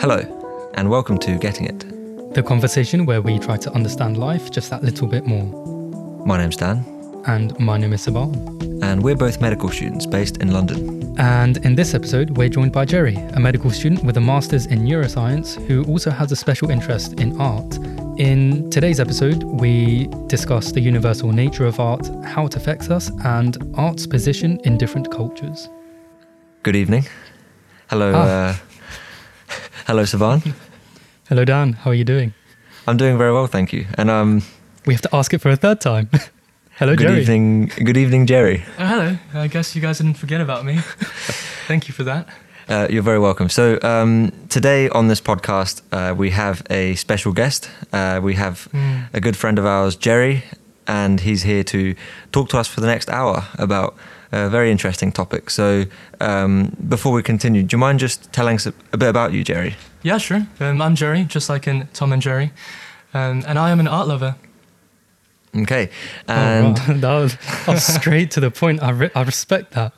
Hello, and welcome to Getting It. The conversation where we try to understand life just that little bit more. My name's Dan, And my name is Saban. and we're both medical students based in London. And in this episode, we're joined by Jerry, a medical student with a master's in neuroscience who also has a special interest in art. In today's episode, we discuss the universal nature of art, how it affects us, and art's position in different cultures. Good evening. Hello, Ah. uh, hello, Saban. Hello, Dan. How are you doing? I'm doing very well, thank you. And um, We have to ask it for a third time. Hello, good Jerry. evening, good evening, Jerry. Oh, hello. I guess you guys didn't forget about me. Thank you for that. Uh, you're very welcome. So um, today on this podcast, uh, we have a special guest. Uh, we have Mm. a good friend of ours, Jerry, and he's here to talk to us for the next hour about a very interesting topic. So um, before we continue, do you mind just telling us a, a bit about you, Jerry? Yeah, sure. Um, I'm Jerry, just like in Tom and Jerry. Um, and I am an art lover. Okay, Oh, wow. that was, that was straight to the point. I, re- I respect that.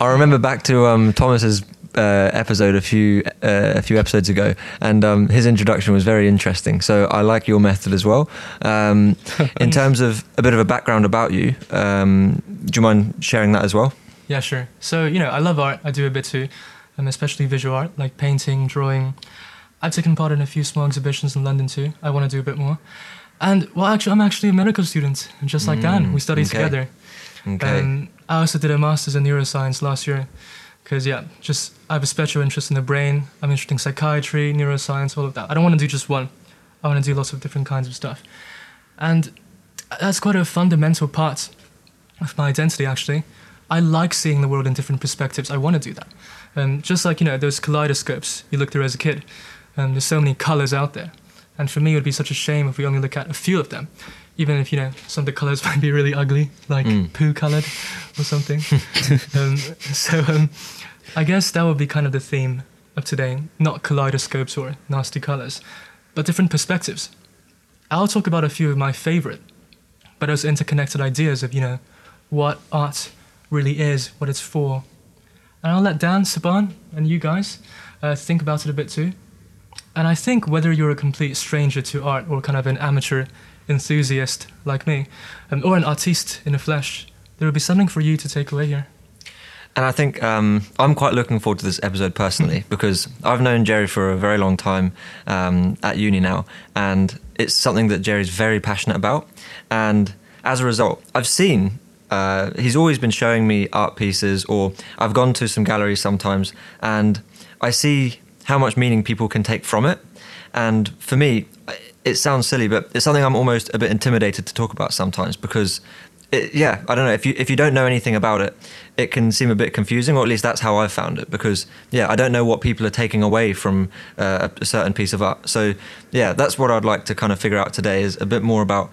I remember back to um, Thomas's uh, episode a few uh, a few episodes ago, and um, his introduction was very interesting. So I like your method as well. Um, in terms of a bit of a background about you, um, do you mind sharing that as well? Yeah, sure. So, you know, I love art. I do a bit too, um, especially visual art, like painting, drawing. I've taken part in a few small exhibitions in London too. I want to do a bit more. And, well, actually, I'm actually a medical student, just like Dan. Mm, We studied okay. together. Okay. Um, I also did a master's in neuroscience last year because, yeah, just I have a special interest in the brain. I'm interested in psychiatry, neuroscience, all of that. I don't want to do just one. I want to do lots of different kinds of stuff. And that's quite a fundamental part of my identity, actually. I like seeing the world in different perspectives. I want to do that. Um, just like, you know, those kaleidoscopes you look through as a kid. Um, there's so many colors out there. And for me, it would be such a shame if we only look at a few of them. Even if, you know, some of the colors might be really ugly, like Mm. poo colored or something. um, so um, I guess that would be kind of the theme of today. Not kaleidoscopes or nasty colors, but different perspectives. I'll talk about a few of my favorite, but those interconnected ideas of, you know, what art really is, what it's for. And I'll let Dan, Saban, and you guys uh, think about it a bit too. And I think whether you're a complete stranger to art or kind of an amateur enthusiast like me, um, or an artiste in the flesh, there will be something for you to take away here. And I think um, I'm quite looking forward to this episode personally because I've known Jerry for a very long time um, at uni now, and it's something that Jerry's very passionate about. And as a result, I've seen uh, he's always been showing me art pieces, or I've gone to some galleries sometimes, and I see how much meaning people can take from it. And for me, it sounds silly, but it's something I'm almost a bit intimidated to talk about sometimes because, it, yeah, I don't know if you if you don't know anything about it, it can seem a bit confusing, or at least that's how I've found it. Because yeah, I don't know what people are taking away from uh, a certain piece of art. So yeah, that's what I'd like to kind of figure out today is a bit more about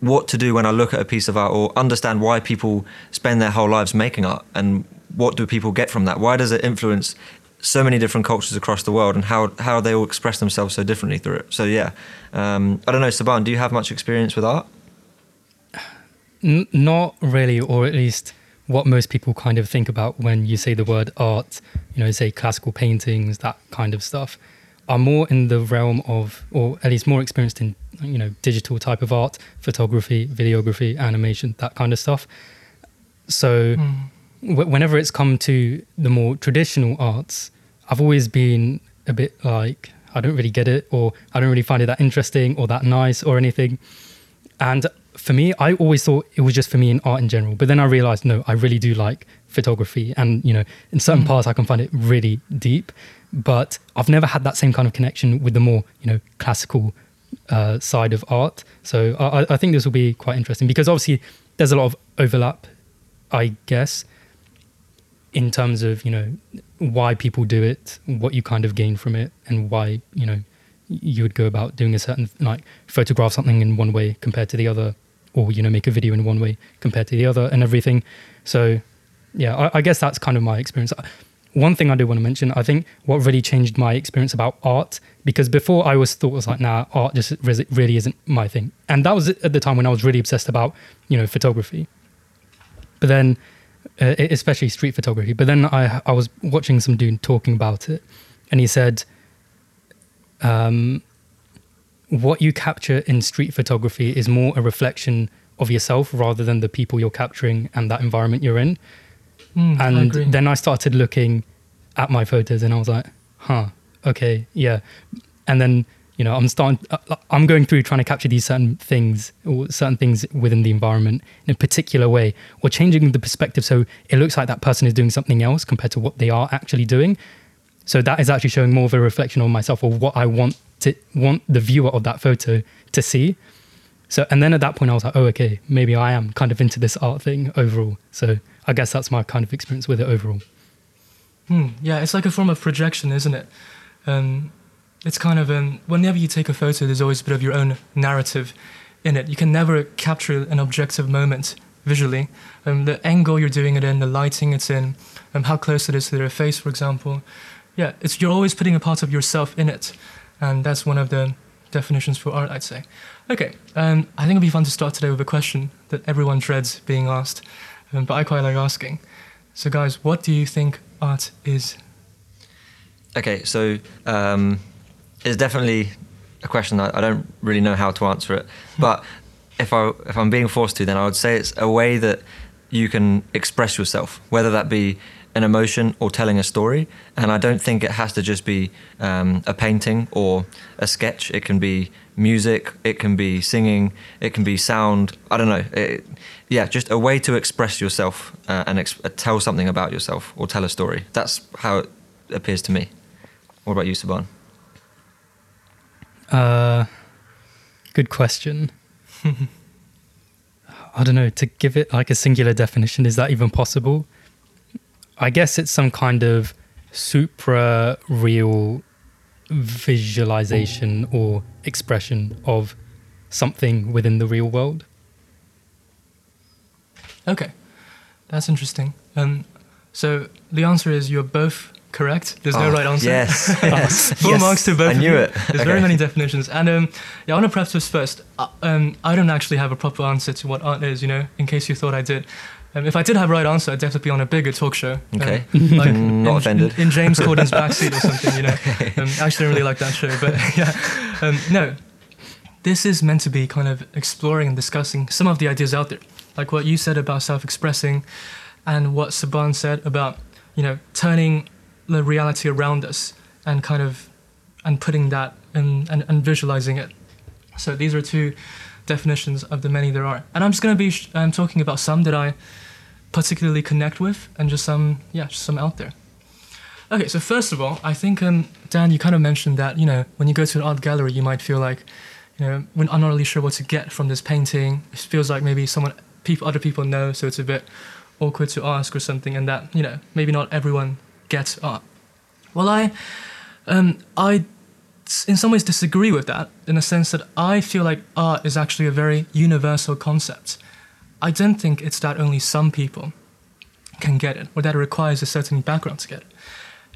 what to do when I look at a piece of art, or understand why people spend their whole lives making art, and what do people get from that? Why does it influence so many different cultures across the world and how how they all express themselves so differently through it. So yeah, um, I don't know, Saban, do you have much experience with art? N- not really, or at least what most people kind of think about when you say the word art, you know, say classical paintings, that kind of stuff, are more in the realm of, or at least more experienced in, you know, digital type of art, photography, videography, animation, that kind of stuff. So w- whenever it's come to the more traditional arts, I've always been a bit like, I don't really get it, or I don't really find it that interesting or that nice or anything. And for me, I always thought it was just for me in art in general. But then I realized, no, I really do like photography. And, you know, in certain parts, I can find it really deep. But I've never had that same kind of connection with the more, you know, classical uh, side of art. So I- I think this will be quite interesting because obviously there's a lot of overlap, I guess, in terms of, you know, why people do it, what you kind of gain from it, and why, you know, you would go about doing a certain like photograph something in one way compared to the other or you know make a video in one way compared to the other and everything. So yeah i, I guess that's kind of my experience. One thing i do want to mention i think what really changed my experience about art because before i was thought was like nah art just really isn't my thing. And that was at the time when i was really obsessed about you know photography. But then uh, especially street photography but then i i was watching some dude talking about it and he said um, what you capture in street photography is more a reflection of yourself rather than the people you're capturing and that environment you're in. Mm, and agree. then I started looking at my photos and I was like, huh, okay, yeah. And then, you know, I'm starting, uh, I'm going through trying to capture these certain things or certain things within the environment in a particular way or changing the perspective so it looks like that person is doing something else compared to what they are actually doing. So that is actually showing more of a reflection on myself or what I want to want the viewer of that photo to see. So and then at that point I was like, oh okay, maybe I am kind of into this art thing overall. So I guess that's my kind of experience with it overall. Hmm, yeah, it's like a form of projection, isn't it? Um, it's kind of um, whenever you take a photo, there's always a bit of your own narrative in it. You can never capture an objective moment visually. Um, the angle you're doing it in, the lighting it's in, um, how close it is to their face, for example. Yeah, it's you're always putting a part of yourself in it, and that's one of the definitions for art, I'd say. Okay, um, I think it'd be fun to start today with a question that everyone dreads being asked, um, but I quite like asking. So, guys, what do you think art is? Okay, so um, it's definitely a question that I don't really know how to answer it. But if I if I'm being forced to, then I would say it's a way that you can express yourself, whether that be an emotion or telling a story. And I don't think it has to just be um, a painting or a sketch. It can be music. It can be singing. It can be sound. I don't know. It, yeah, just a way to express yourself uh, and ex- tell something about yourself or tell a story. That's how it appears to me. What about you, Saban? Uh, good question. I don't know. To give it like a singular definition, is that even possible? I guess it's some kind of supra real visualization or expression of something within the real world. Okay, that's interesting. Um, so the answer is you're both correct. There's no Oh, right answer. Yes. yes. Full yes. marks to both I of knew you. it. There's Okay. very many definitions, and um, yeah, I want to preface this first. Uh, um, I don't actually have a proper answer to what art is. You know, in case you thought I did. Um, if I did have a right answer, I'd definitely be on a bigger talk show. Um, Okay. like Mm, not in, offended. In, in James Corden's backseat or something, you know. Um, I actually don't really like that show, but yeah. Um, no, this is meant to be kind of exploring and discussing some of the ideas out there, like what you said about self-expressing, and what Saban said about you know turning the reality around us and kind of and putting that in, and, and visualizing it. So these are two definitions of the many there are, and I'm just going to be sh- um, talking about some that I particularly connect with, and just some yeah, just some out there. Okay, so first of all, I think um, Dan, you kind of mentioned that you know when you go to an art gallery, you might feel like you know when I'm not really sure what to get from this painting. It feels like maybe someone, people, other people know, so it's a bit awkward to ask or something, and that you know maybe not everyone gets art. Well, I, um, I, in some ways disagree with that in the sense that I feel like art is actually a very universal concept. I don't think it's that only some people can get it, or that it requires a certain background to get it.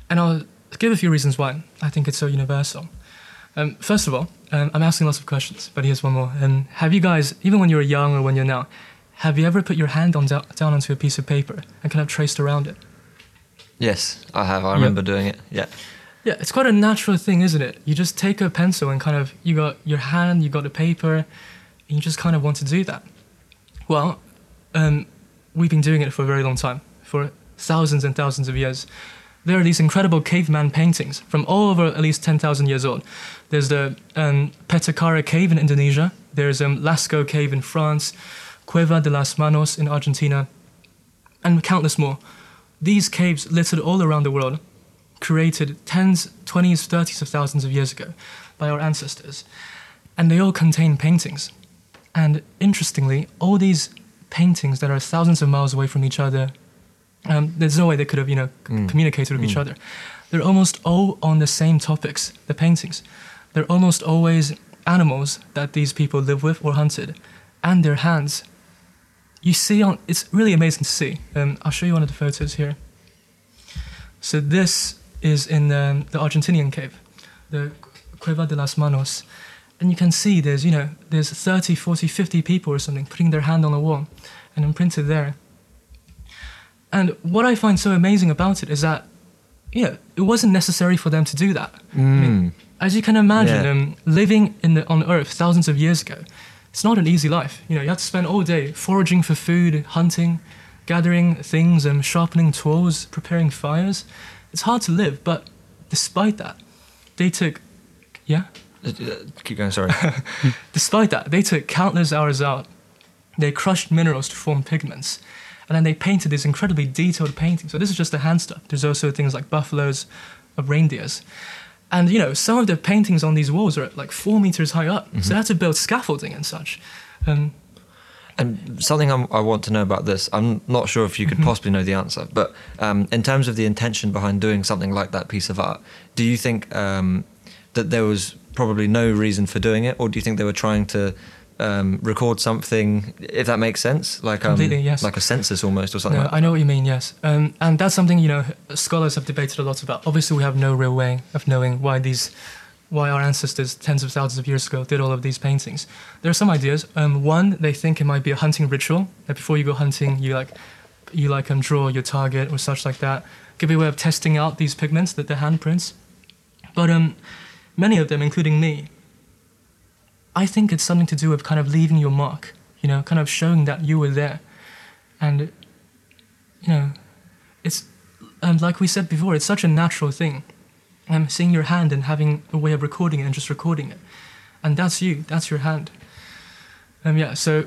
And I'll give a few reasons why I think it's so universal. Um, first of all, um, I'm asking lots of questions, but here's one more. Um, have you guys, even when you were young or when you're now, have you ever put your hand on down onto a piece of paper and kind of traced around it? Yes, I have. I remember doing it. Yeah. Yeah, it's quite a natural thing, isn't it? You just take a pencil and kind of, you got your hand, you got the paper, and you just kind of want to do that. Well, um, we've been doing it for a very long time, for thousands and thousands of years. There are these incredible caveman paintings from all over at least 10,000 years old. There's the um, Pettakere Cave in Indonesia, there's um, Lascaux Cave in France, Cueva de las Manos in Argentina, and countless more. These caves littered all around the world created tens, twenties, thirties of thousands of years ago by our ancestors. And they all contain paintings. And interestingly, all these paintings that are thousands of miles away from each other, um, there's no way they could have, you know, Mm. communicated with each Mm. other. They're almost all on the same topics, the paintings. They're almost always animals that these people live with or hunted, and their hands. You see, on it's really amazing to see. Um, I'll show you one of the photos here. So this is in um, the Argentinian cave, the Cueva de las Manos. And you can see there's, you know, there's 30, 40, 50 people or something putting their hand on the wall and imprinted there. And what I find so amazing about it is that you know, it wasn't necessary for them to do that. I Mm. mean, as you can imagine, Yeah. um, living in the, on Earth thousands of years ago, it's not an easy life. You know, you have to spend all day foraging for food, hunting, gathering things, and sharpening tools, preparing fires. It's hard to live, but despite that, they took, yeah, Uh, uh, Keep going. Sorry. despite that, they took countless hours out. They crushed minerals to form pigments, and then they painted these incredibly detailed paintings. So this is just the hand stuff. There's also things like buffaloes, of reindeers. And you know, some of the paintings on these walls are like four meters high up. So they had to build scaffolding and such. Um, And something I'm, I want to know about this, I'm not sure if you could possibly know the answer, but um, in terms of the intention behind doing something like that piece of art, do you think um, that there was probably no reason for doing it, or do you think they were trying to um, record something, if that makes sense, like um, Completely, yes. like a census almost or something? No, like I know what you mean. Yes, um, and that's something you know scholars have debated a lot about. Obviously, we have no real way of knowing why these, why our ancestors tens of thousands of years ago did all of these paintings. There are some ideas. Um, one, they think it might be a hunting ritual. That before you go hunting, you like, you like um, draw your target or such like that. Could be a way of testing out these pigments, that the handprints. But um, many of them, including me, I think it's something to do with kind of leaving your mark. You know, kind of showing that you were there, and you know, it's and like we said before, it's such a natural thing. Um, seeing your hand and having a way of recording it and just recording it, and that's you, that's your hand. Um, yeah, so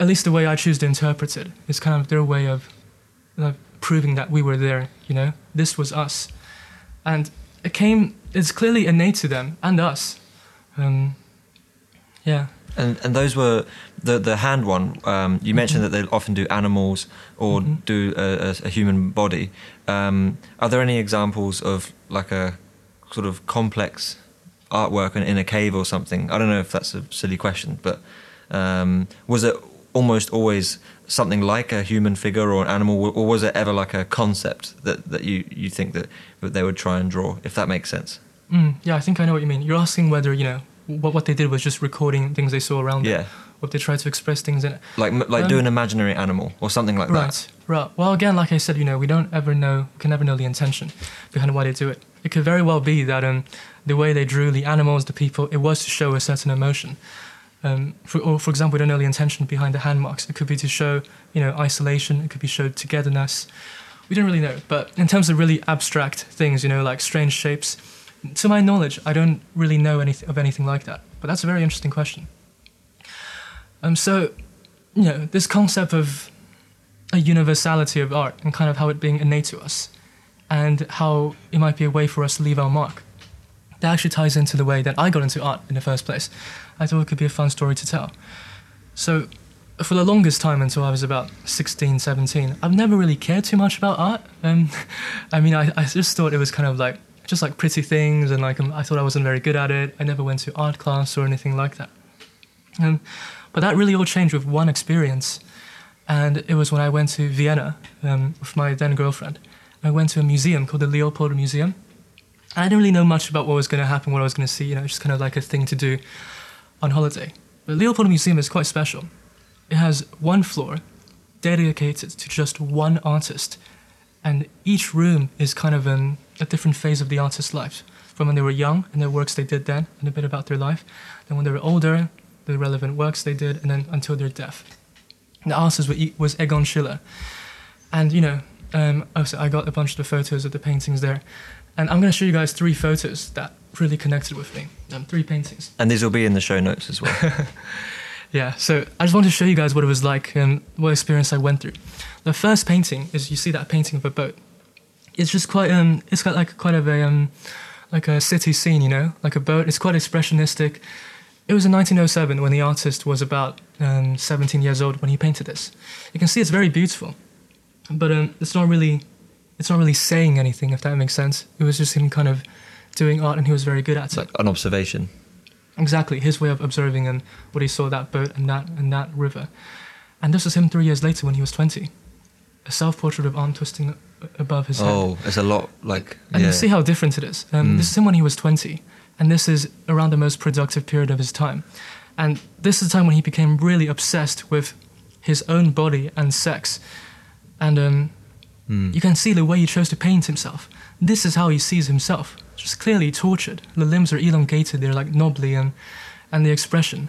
at least the way I choose to interpret it is kind of their way of uh, proving that we were there. You know, this was us, and it came. It's clearly innate to them and us. Um, yeah. And and those were the the hand one. Um, you mentioned that they often do animals or Mhm. do a, a, a human body. Um, are there any examples of like a sort of complex artwork in, in a cave or something? I don't know if that's a silly question, but um, was it almost always something like a human figure or an animal, or was it ever like a concept that, that you, you think that, that they would try and draw? If that makes sense. Mm, yeah, I think I know what you mean. You're asking whether you know what what they did was just recording things they saw around them, Yeah, or if they tried to express things in it. like like Um, do an imaginary animal or something like that. Right, right. Well, again, like I said, you know, we don't ever know, we can never know the intention behind why they do it. It could very well be that um, the way they drew the animals, the people, it was to show a certain emotion. Um, for, or, for example, we don't know the intention behind the hand marks. It could be to show, you know, isolation. It could be showed togetherness. We don't really know. But in terms of really abstract things, you know, like strange shapes, to my knowledge, I don't really know of anything like that. But that's a very interesting question. Um, so, you know, this concept of a universality of art and kind of how it being innate to us and how it might be a way for us to leave our mark. That actually ties into the way that I got into art in the first place. I thought it could be a fun story to tell. So, for the longest time until I was about 16, 17, I've never really cared too much about art. Um, I mean, I, I just thought it was kind of like, just like pretty things, and like um, I thought I wasn't very good at it. I never went to art class or anything like that. Um, but that really all changed with one experience and it was when I went to Vienna um, with my then girlfriend. I went to a museum called the Leopold Museum. And I didn't really know much about what was going to happen, what I was going to see, you know, just kind of like a thing to do on holiday. But Leopold Museum is quite special. It has one floor dedicated to just one artist, and each room is kind of an, a different phase of the artist's life, from when they were young and the works they did then, and a bit about their life, then when they were older, the relevant works they did, and then until their death. The artist wa- was Egon Schiele. And, you know, um, also I got a bunch of the photos of the paintings there. And I'm going to show you guys three photos that really connected with me. Um, three paintings. And these will be in the show notes as well. Yeah, so I just want to show you guys what it was like and what experience I went through. The first painting is you see that painting of a boat. It's just quite um, it's got like quite of a um, like a city scene, you know, like a boat. It's quite expressionistic. It was in 1907 when the artist was about um, 17 years old when he painted this. You can see it's very beautiful, but um, it's not really it's not really saying anything if that makes sense. It was just him kind of doing art and he was very good at it. like an observation. Exactly, his way of observing and what he saw that boat and that and that river. And this was him three years later when he was 20. A self-portrait of arm twisting above his head. Oh, it's a lot like. And yeah. you see how different it is. Um, Mm. This is him when he was 20, and this is around the most productive period of his time. And this is the time when he became really obsessed with his own body and sex. And um, Mm. you can see the way he chose to paint himself. this is how he sees himself, just clearly tortured. The limbs are elongated, they're like knobbly, and and the expression.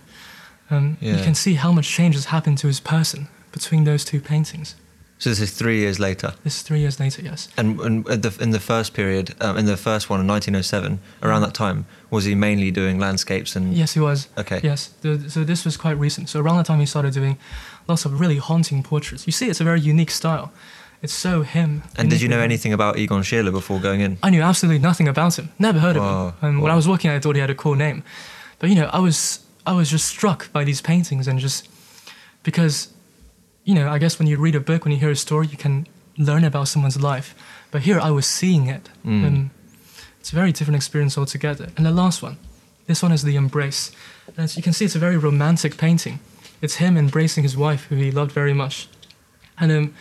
Um, You can see how much change has happened to his person between those two paintings. So this is three years later. This is three years later, yes. And, and the, in the first period, um, in the first one in 1907, around that time, was he mainly doing landscapes and? Yes, he was. Okay. Yes. The, so this was quite recent. So around the time he started doing lots of really haunting portraits. You see, it's a very unique style. It's so him. And did you know anything about Egon Schiele before going in? I knew absolutely nothing about him. Never heard of him. And when I was looking, I thought he had a cool name. But you know, I was I was just struck by these paintings and just because you know, I guess when you read a book, when you hear a story, you can learn about someone's life. But here, I was seeing it, Mm. and it's a very different experience altogether. And the last one, this one is the embrace. And as you can see, it's a very romantic painting. It's him embracing his wife, who he loved very much. And um,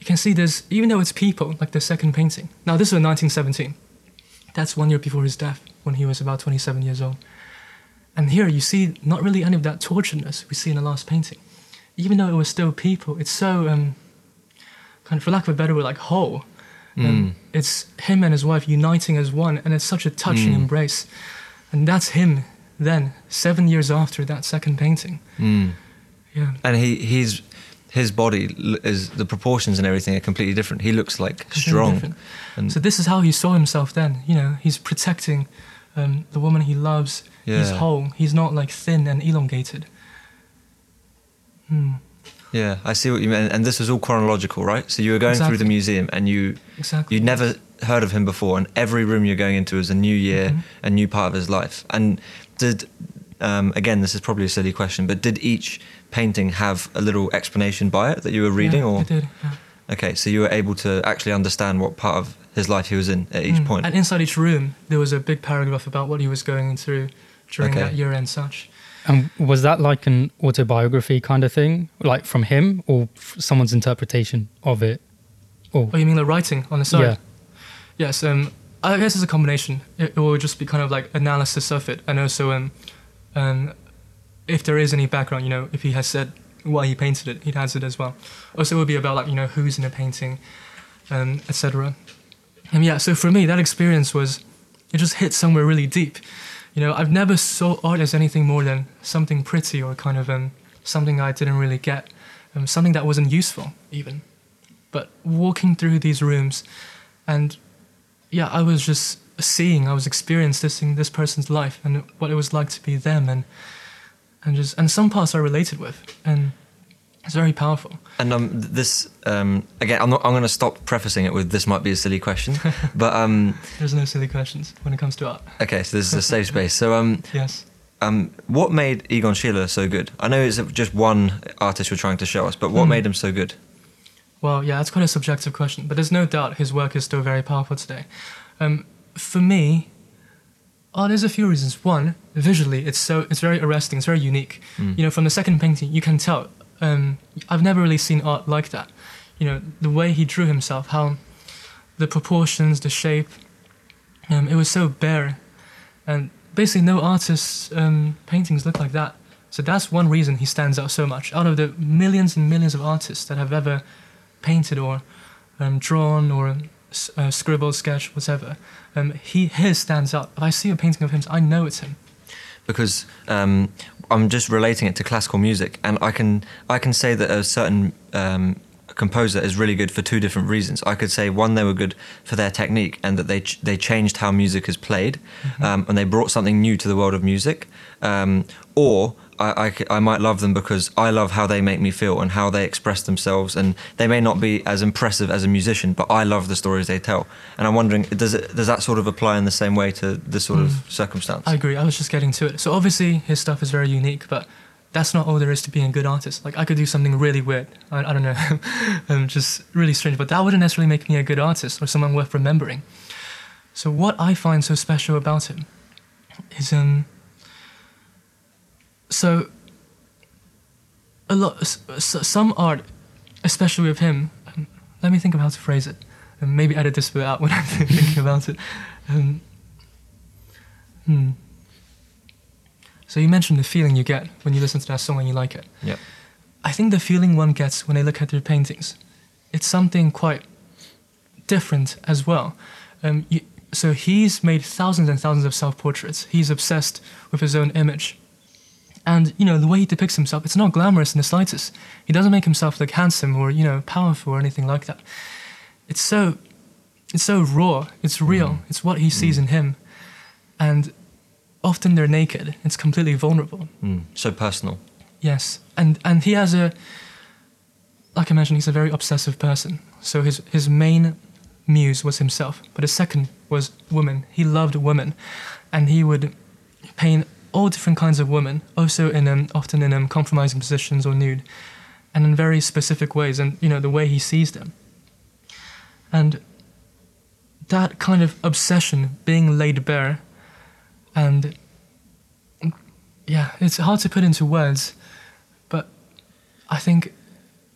you can see there's, even though it's people, like the second painting. Now, this is in 1917. That's one year before his death, when he was about 27 years old. And here you see not really any of that torturedness we see in the last painting. Even though it was still people, it's so, um, kind of, for lack of a better word, like whole. Mm. Um, it's him and his wife uniting as one, and it's such a touching Mm. embrace. And that's him then, seven years after that second painting. Mm. Yeah. And he he's his body is the proportions and everything are completely different. He looks like strong. So this is how he saw himself then. You know, he's protecting um, the woman he loves. Yeah. He's whole. He's not like thin and elongated. Hmm. yeah, I see what you mean. And this was all chronological, right? So you were going through the museum and you Exactly. you'd never heard of him before, and every room you're going into is a new year, Mhm. a new part of his life. And did um, again, this is probably a silly question, but did each painting have a little explanation by it that you were reading, yeah, or It did. Yeah. okay, so you were able to actually understand what part of his life he was in at each Mm. point. And inside each room, there was a big paragraph about what he was going through during Okay. that year and such. And was that like an autobiography kind of thing, like from him or someone's interpretation of it? Or Oh, you mean the writing on the side? yeah, Yes, um, I guess it's a combination. It, it will just be kind of like analysis of it, and also um, um, if there is any background, you know, if he has said why he painted it, he'd has it as well. Also, it will be about like you know who's in the painting, um, etc. And yeah, so for me, that experience was it just hit somewhere really deep. You know, I've never saw art as anything more than something pretty or kind of um, something I didn't really get, um, something that wasn't useful even. But walking through these rooms, and yeah, I was just seeing, I was experiencing this person's life and what it was like to be them, and and just and some parts I related with, and it's very powerful. And um, this um, again, I'm not. I'm going to stop prefacing it with this might be a silly question, but um, There's no silly questions when it comes to art. okay. So this is a safe space. So um, Yes. um, what made Egon Schiele so good? I know it's just one artist you're trying to show us, but what Hmm. made him so good? Well, yeah, it's quite a subjective question, but there's no doubt his work is still very powerful today. Um, for me, oh, there's a few reasons. One, visually, it's so it's very arresting. It's very unique. Mm. You know, from the second painting, you can tell. Um, I've never really seen art like that. You know, the way he drew himself, how the proportions, the shape. Um, it was so bare, and basically no artist's um, paintings look like that. So that's one reason he stands out so much. Out of the millions and millions of artists that have ever painted or um, drawn or uh, scribbled, sketched, whatever, um, he his stands out. If I see a painting of him, I know it's him. because um, I'm just relating it to classical music, and I can I can say that a certain um, composer is really good for two different reasons. I could say one they were good for their technique and that they ch- they changed how music is played, um, and they brought something new to the world of music, um, or I, I I might love them because I love how they make me feel and how they express themselves, and they may not be as impressive as a musician, but I love the stories they tell. And I'm wondering, does it does that sort of apply in the same way to this sort of circumstance? I agree. I was just getting to it. So obviously his stuff is very unique, but that's not all there is to being a good artist. Like I could do something really weird. I, I don't know, um, just really strange. But that wouldn't necessarily make me a good artist or someone worth remembering. So what I find so special about him is um. So. A lot, s- s- some art, especially with him. Um, let me think of how to phrase it, and maybe edit this bit out when I'm thinking about it. Um, hmm. So you mentioned the feeling you get when you listen to that song and you like it. Yeah. I think the feeling one gets when they look at their paintings, it's something quite different as well. Um, you, so he's made thousands and thousands of self-portraits. He's obsessed with his own image. And, you know, the way he depicts himself, it's not glamorous in the slightest. He doesn't make himself look handsome or, you know, powerful or anything like that. It's so, it's so raw. It's real. Mm. It's what he sees in him. And often they're naked. It's completely vulnerable. Mm. So personal. Yes, and and he has a, like I mentioned, he's a very obsessive person. So his his main muse was himself, but his second was women. He loved women, and he would paint all different kinds of women, also in um, often in um, compromising positions or nude, and in very specific ways, and you know the way he sees them. And that kind of obsession being laid bare, and yeah, it's hard to put into words, but I think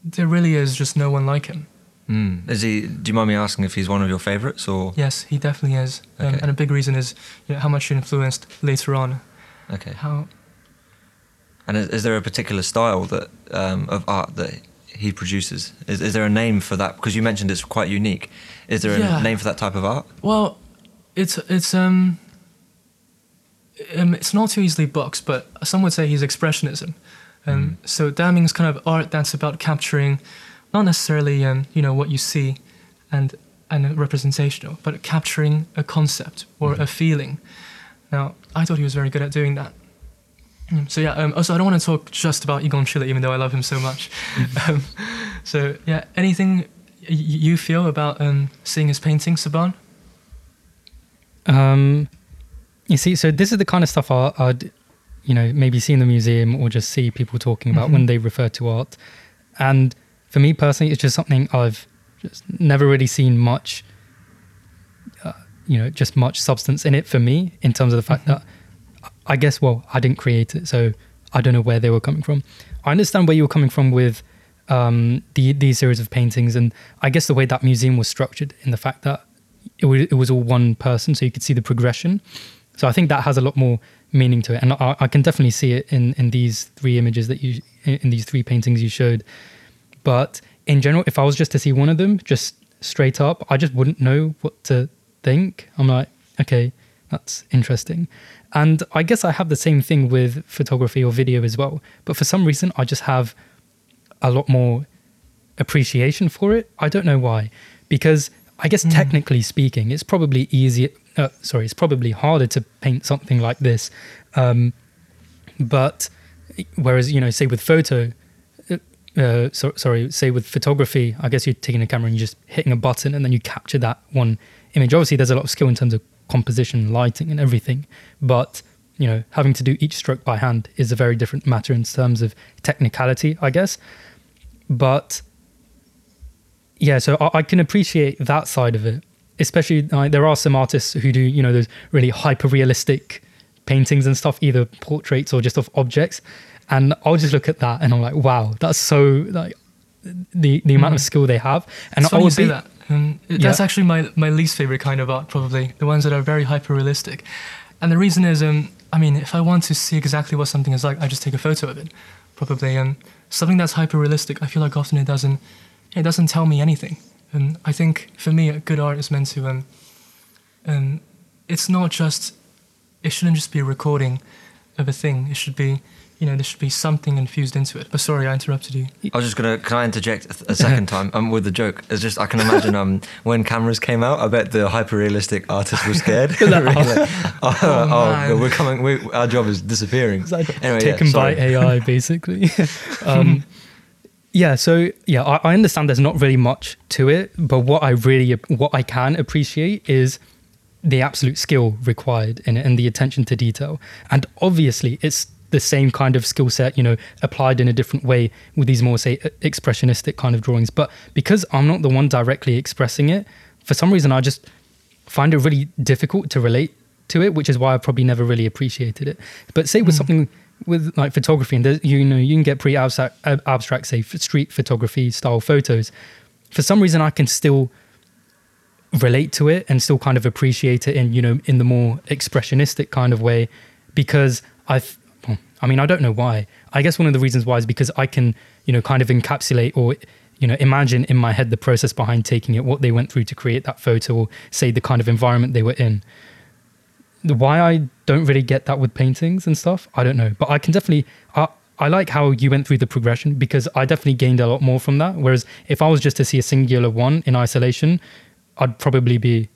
there really is just no one like him. Mm. Is he? Do you mind me asking if he's one of your favourites or? Yes, he definitely is, um, and a big reason is you know, how much he influenced later on. Okay. How And is, is there a particular style that um, of art that he produces? Is, is there a name for that? Because you mentioned it's quite unique. Is there Yeah. a name for that type of art? well, it's it's um, um it's not too easily boxed, but some would say he's expressionism. Um, So damning is kind of art that's about capturing, not necessarily um, you know what you see, and and representational, but capturing a concept or a feeling. Now, I thought he was very good at doing that. Mm, So yeah. Um, also, I don't want to talk just about Egon Schiele, even though I love him so much. um, so yeah, anything y- you feel about um, seeing his paintings, Saban? Um, you see, so this is the kind of stuff I, I'd, you know, maybe see in the museum or just see people talking about Mhm. when they refer to art. And for me personally, it's just something I've just never really seen much, you know, just much substance in it for me in terms of the fact Mhm. that I guess, well, I didn't create it, so I don't know where they were coming from. I understand where you were coming from with um, the these series of paintings, and I guess the way that museum was structured in the fact that it was, it was all one person, so you could see the progression. So I think that has a lot more meaning to it, and I, I can definitely see it in in these three images that you in these three paintings you showed. But in general, if I was just to see one of them, just straight up, I just wouldn't know what to think. I'm like, okay, that's interesting. And I guess I have the same thing with photography or video as well. But for some reason, I just have a lot more appreciation for it. I don't know why. Because I guess Mm. technically speaking, it's probably easier. Uh, sorry, it's probably harder to paint something like this. Um, but whereas, you know, say with photo, uh, uh, so, sorry, say with photography, I guess you're taking a camera and you're just hitting a button and then you capture that one image. Obviously, there's a lot of skill in terms of composition, lighting, and everything. But you know, having to do each stroke by hand is a very different matter in terms of technicality, I guess. But yeah, so I, I can appreciate that side of it. Especially, like, there are some artists who do, you know, those really hyper realistic paintings and stuff, either portraits or just of objects. And I'll just look at that and I'm like, wow, that's so like the the amount of Mhm. skill they have. And I would say be, that. Yeah. That's actually my, my least favorite kind of art, probably the ones that are very hyper realistic. And the reason is, um, I mean, if I want to see exactly what something is like, I just take a photo of it. Probably, um, something that's hyper realistic. I feel like often it doesn't, it doesn't tell me anything. And I think for me, good art is meant to, um, um, it's not just, it shouldn't just be a recording of a thing. It should be, you know, there should be something infused into it. But sorry, I interrupted you. I was just gonna. Can I interject a, second time? Um, with the joke, it's just I can imagine um when cameras came out. I bet the hyper realistic artists were scared. Really like, oh, oh, man. we're coming. We, our job is disappearing. Anyway, yeah, taken by. AI, basically. um, yeah, so yeah, I, I understand there's not really much to it, but what I really, what I can appreciate is the absolute skill required in it and the attention to detail. And obviously, it's the same kind of skill set, you know, applied in a different way with these more, say, expressionistic kind of drawings. But because I'm not the one directly expressing it, for some reason, I just find it really difficult to relate to it, which is why I probably never really appreciated it. But say with hmm. something with like photography, and you know, you can get pretty abstract, abstract, say, street photography style photos. For some reason, I can still relate to it and still kind of appreciate it in you know in the more expressionistic kind of way because I've I mean I don't know why I guess one of the reasons why is because I can you know kind of encapsulate or you know, imagine in my head the process behind taking it, what they went through to create that photo, or say the kind of environment they were in. Why I don't really get that with paintings and stuff, I don't know. But I can definitely, I, I like how you went through the progression because I definitely gained a lot more from that. Whereas if I was just to see a singular one in isolation, I'd probably be,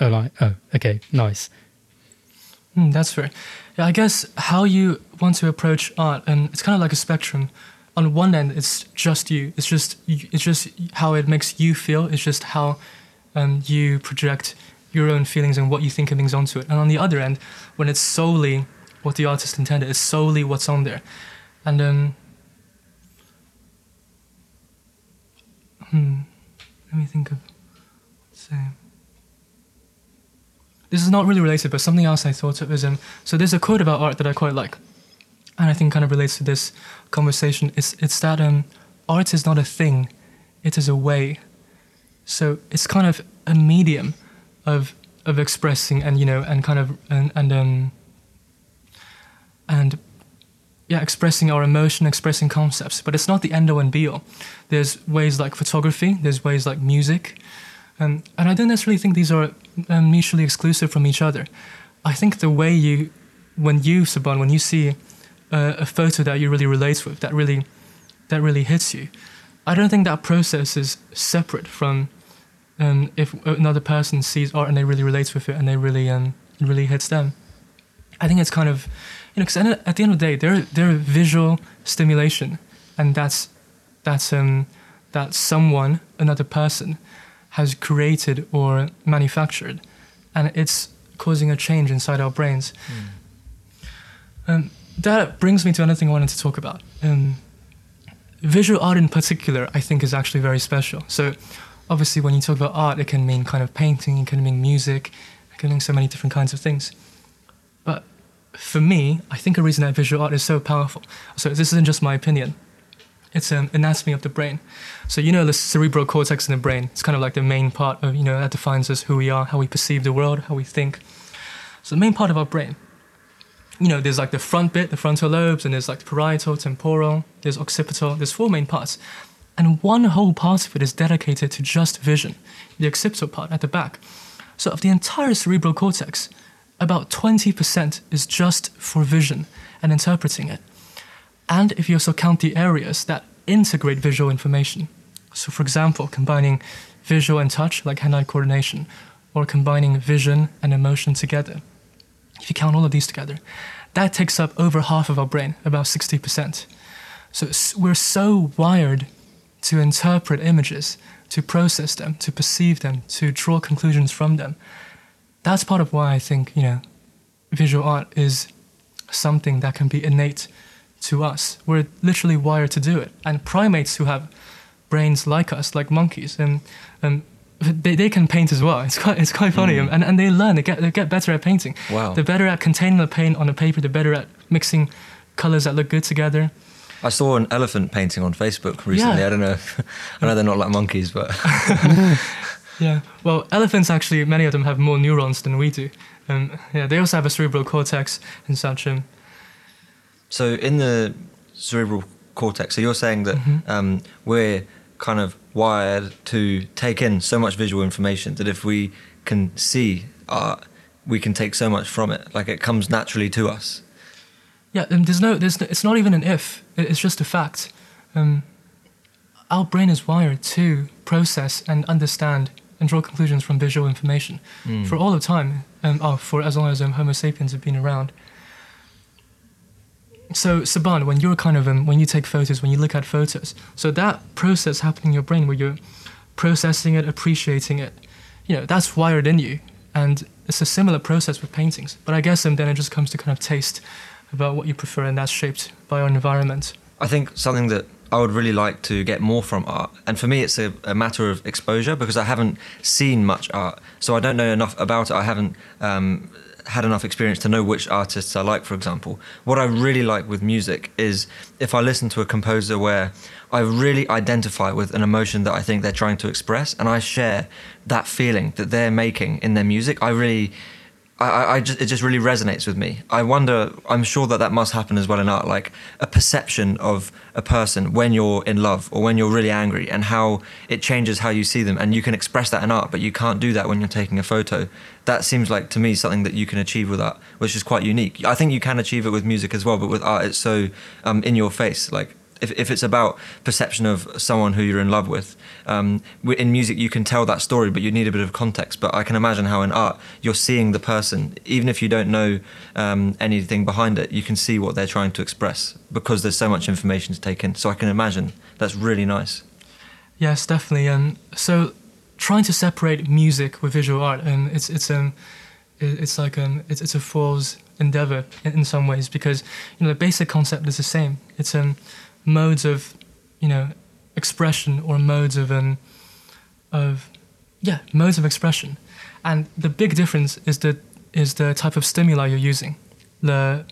oh, like, oh, okay, nice. Mm, that's fair. Yeah, I guess how you want to approach art, and it's kind of like a spectrum. On one end, it's just you. It's just it's just how it makes you feel. It's just how um, you project your own feelings and what you think of things onto it. And on the other end, when it's solely what the artist intended, it's solely what's on there. And um, hmm, let me think of say. This is not really related, but something else I thought of is um, so there's a quote about art that I quite like, and I think kind of relates to this conversation. It's it's that um, art is not a thing, it is a way. So it's kind of a medium of of expressing and you know and kind of and and um and yeah expressing our emotion expressing concepts but it's not the end all and be all there's ways like photography there's ways like music um, and i don't necessarily think these are um, mutually exclusive from each other i think the way you when you saban when you see a, a photo that you really relate with that really that really hits you i don't think that process is separate from um, if another person sees art and they really relate with it and they really um, really hits them. I think it's kind of, you know, because at the end of the day, they're they're visual stimulation, and that's that's um that someone, another person, has created or manufactured, and it's causing a change inside our brains. Mm. Um, that brings me to another thing I wanted to talk about. Um, visual art in particular, I think, is actually very special. So obviously when you talk about art, it can mean kind of painting, it can mean music, it can mean so many different kinds of things. But for me, I think a reason that visual art is so powerful. So this isn't just my opinion. It's an anatomy of the brain. So you know the cerebral cortex in the brain. It's kind of like the main part of you know that defines us who we are, how we perceive the world, how we think. So the main part of our brain. You know, there's like the front bit, the frontal lobes, and there's like the parietal, temporal, there's occipital. There's four main parts and one whole part of it is dedicated to just vision, the occipital part at the back. So, of the entire cerebral cortex, about 20% is just for vision and interpreting it. And if you also count the areas that integrate visual information, so for example, combining visual and touch, like hand eye coordination, or combining vision and emotion together, if you count all of these together, that takes up over half of our brain, about 60%. So we're so wired to interpret images, to process them, to perceive them, to draw conclusions from them. That's part of why I think, you know, visual art is something that can be innate to us. We're literally wired to do it. And primates who have brains like us, like monkeys, and, and they, they can paint as well. It's quite, it's quite funny. Mm. And, and they learn, they get, they get better at painting. Wow. They're better at containing the paint on the paper, they're better at mixing colors that look good together. I saw an elephant painting on Facebook recently. Yeah. I don't know. If, I know they're not like monkeys, but. yeah. Well, elephants actually, many of them have more neurons than we do. Um, yeah, they also have a cerebral cortex and such. Um, so in the cerebral cortex, so you're saying that mm-hmm. um, we're kind of wired to take in so much visual information that if we can see art, we can take so much from it. Like it comes naturally to us. Yeah, and there's no, there's no, it's not even an if. It's just a fact. Um, our brain is wired to process and understand and draw conclusions from visual information mm. for all of time. Um, oh, for as long as um, Homo sapiens have been around. So, Saban, when you're kind of um, when you take photos, when you look at photos, so that process happening in your brain where you're processing it, appreciating it, you know, that's wired in you, and it's a similar process with paintings. But I guess um, then it just comes to kind of taste about what you prefer, and that's shaped by your environment. I think something that I would really like to get more from art, and for me, it's a, a matter of exposure because I haven't seen much art, so I don't know enough about it. I haven't um, had enough experience to know which artists I like, for example. What I really like with music is if I listen to a composer where I really identify with an emotion that I think they're trying to express, and I share that feeling that they're making in their music. I really I, I- just, it just really resonates with me. I wonder. I'm sure that that must happen as well in art, like a perception of a person when you're in love or when you're really angry, and how it changes how you see them. And you can express that in art, but you can't do that when you're taking a photo. That seems like to me something that you can achieve with art, which is quite unique. I think you can achieve it with music as well, but with art, it's so um, in your face. Like if, if it's about perception of someone who you're in love with, um, in music you can tell that story, but you need a bit of context. But I can imagine how in art you're seeing the person, even if you don't know um, anything behind it, you can see what they're trying to express because there's so much information to take in. So I can imagine that's really nice. Yes, definitely. And so, trying to separate music with visual art, and it's it's um, it's like um, it's it's a fool's endeavor in, in some ways because you know the basic concept is the same. It's um, modes of, you know, expression or modes of um, of, yeah, modes of expression, and the big difference is the is the type of stimuli you're using, the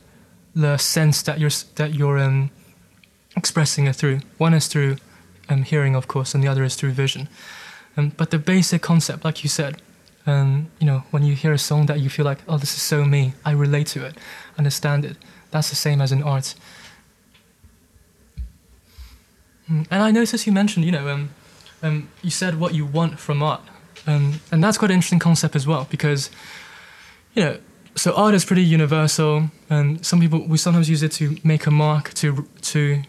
the sense that you're that you're um, expressing it through. One is through um, hearing, of course, and the other is through vision. Um, but the basic concept, like you said, um, you know, when you hear a song that you feel like, oh, this is so me, I relate to it, understand it. That's the same as in art. Mm, And I noticed you mentioned, you know, um, um, you said what you want from art, um, and that's quite an interesting concept as well because, you know, so art is pretty universal, and some people we sometimes use it to make a mark to to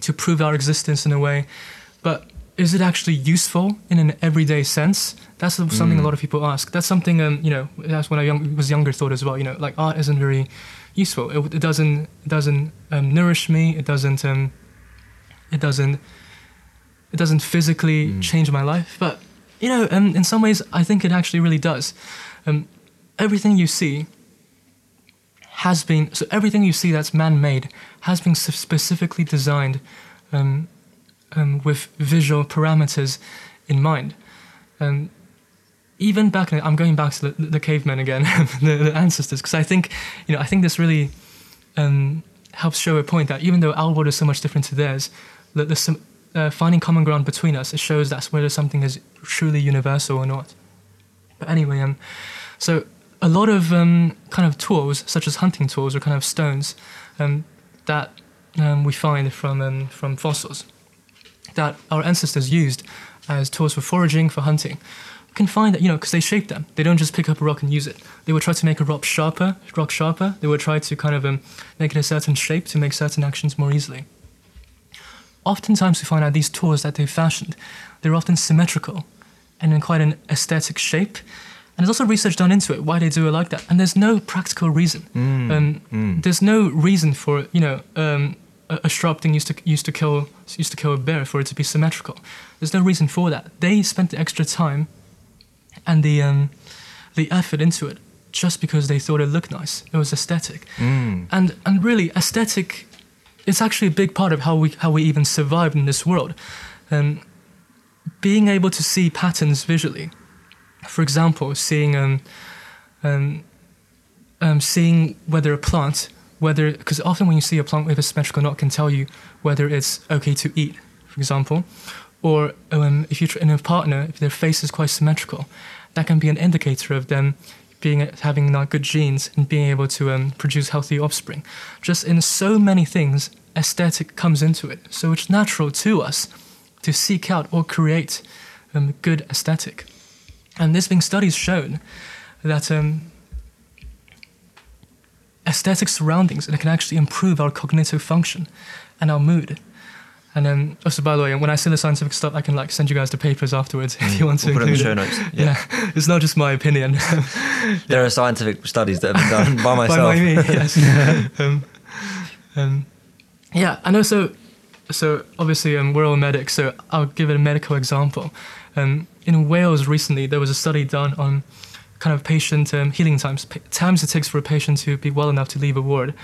to prove our existence in a way, but is it actually useful in an everyday sense? That's something a lot of people ask. That's something um, you know. That's when I young, was younger thought as well. You know, like art isn't very useful. It, it doesn't it doesn't um, nourish me. It doesn't um, it doesn't it doesn't physically change my life. But you know, um, in some ways, I think it actually really does. Um, everything you see has been so everything you see that's man-made has been specifically designed um, um, with visual parameters in mind. Um, even back, I'm going back to the, the cavemen again, the, the ancestors, because I think, you know, I think this really um, helps show a point that even though our world is so much different to theirs, that there's some, uh, finding common ground between us, it shows that's whether something is truly universal or not. But anyway, um, so a lot of um, kind of tools, such as hunting tools or kind of stones, um, that um, we find from um, from fossils, that our ancestors used as tools for foraging, for hunting. Can find that you know because they shape them. They don't just pick up a rock and use it. They would try to make a rock sharper, rock sharper. They would try to kind of um, make it a certain shape to make certain actions more easily. Oftentimes, we find out these tools that they've fashioned, they're often symmetrical and in quite an aesthetic shape. And there's also research done into it why they do it like that. And there's no practical reason. um, There's no reason for you know um, a, a sharp thing used to used to kill used to kill a bear for it to be symmetrical. There's no reason for that. They spent the extra time and the um, the effort into it just because they thought it looked nice. It was aesthetic, and and really aesthetic. It's actually a big part of how we how we even survive in this world. Um, being able to see patterns visually, for example, seeing um, um, um, seeing whether a plant, whether because often when you see a plant with a symmetrical knot, can tell you whether it's okay to eat, for example, or um, if you're in a partner, if their face is quite symmetrical, that can be an indicator of them being having not good genes and being able to um, produce healthy offspring. Just in so many things, aesthetic comes into it, so it's natural to us to seek out or create um, good aesthetic. And there's been studies shown that um, aesthetic surroundings and it can actually improve our cognitive function and our mood. And um, also, by the way, when I say the scientific stuff, I can like send you guys the papers afterwards if you want to We'll put it in the show notes. Yeah. Yeah, it's not just my opinion. There are scientific studies that have been done by by myself. my me, yes. um, um, yeah, and also, so so obviously um, we're all medics, so I'll give it a medical example. Um, in Wales recently, there was a study done on kind of patient um, healing times, pa- times it takes for a patient to be well enough to leave a ward,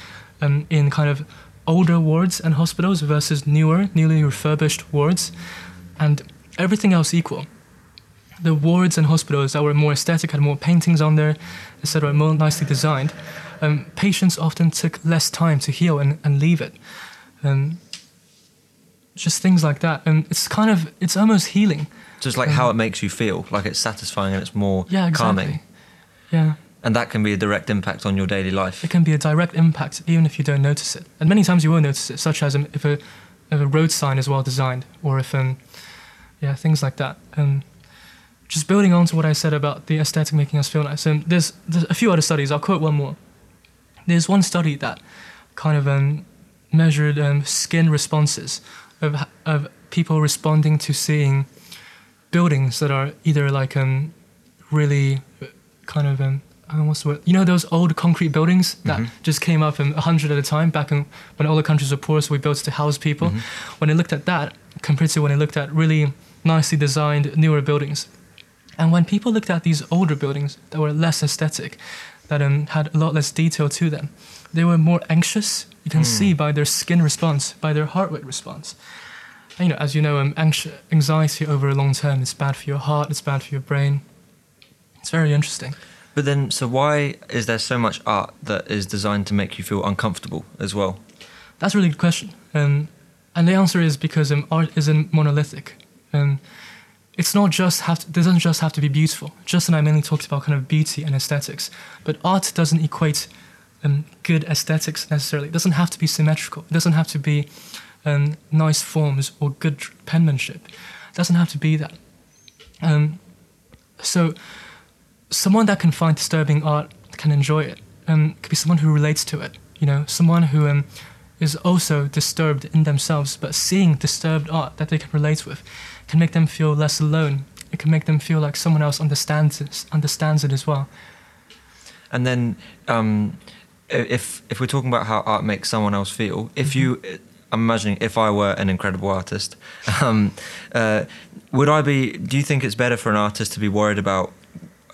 um, in kind of older wards and hospitals versus newer, newly refurbished wards, and everything else equal the wards and hospitals that were more aesthetic, had more paintings on there, etc., more nicely designed, um, patients often took less time to heal and, and leave it. Um, just things like that. And it's kind of, it's almost healing. Just like how it makes you feel, like it's satisfying and it's more Yeah, exactly. calming. Yeah. And that can be a direct impact on your daily life. It can be a direct impact even if you don't notice it. And many times you will notice it, such as um, if, a, if a road sign is well designed or if, um, yeah, things like that. And just building on to what I said about the aesthetic making us feel nice, um, there's, there's a few other studies. I'll quote one more. There's one study that kind of um, measured um, skin responses of, of people responding to seeing buildings that are either like um, really kind of um, I don't know what's the word? You know those old concrete buildings that Mhm. just came up in a hundred at a time back in, when all the countries were poor, so we built to house people. Mhm. When they looked at that compared to when they looked at really nicely designed newer buildings, and when people looked at these older buildings that were less aesthetic, that um, had a lot less detail to them, they were more anxious. You can Mm. see by their skin response, by their heart rate response. And, you know, as you know, um, anxi- anxiety over a long term is bad for your heart. It's bad for your brain. It's very interesting. But then, so why is there so much art that is designed to make you feel uncomfortable as well? That's a really good question. Um, and the answer is because um, art isn't monolithic. Um, it's not just have to, it doesn't just have to be beautiful. Justin and I mainly talked about kind of beauty and aesthetics, but art doesn't equate um, good aesthetics necessarily. It doesn't have to be symmetrical. It doesn't have to be um, nice forms or good penmanship. It doesn't have to be that. Um, so, someone that can find disturbing art can enjoy it. Um, could be someone who relates to it. You know, someone who um, is also disturbed in themselves, but seeing disturbed art that they can relate with can make them feel less alone. It can make them feel like someone else understands it, understands it as well. And then, um, if if we're talking about how art makes someone else feel, if you, I'm imagining if I were an incredible artist, um, uh, would I be? Do you think it's better for an artist to be worried about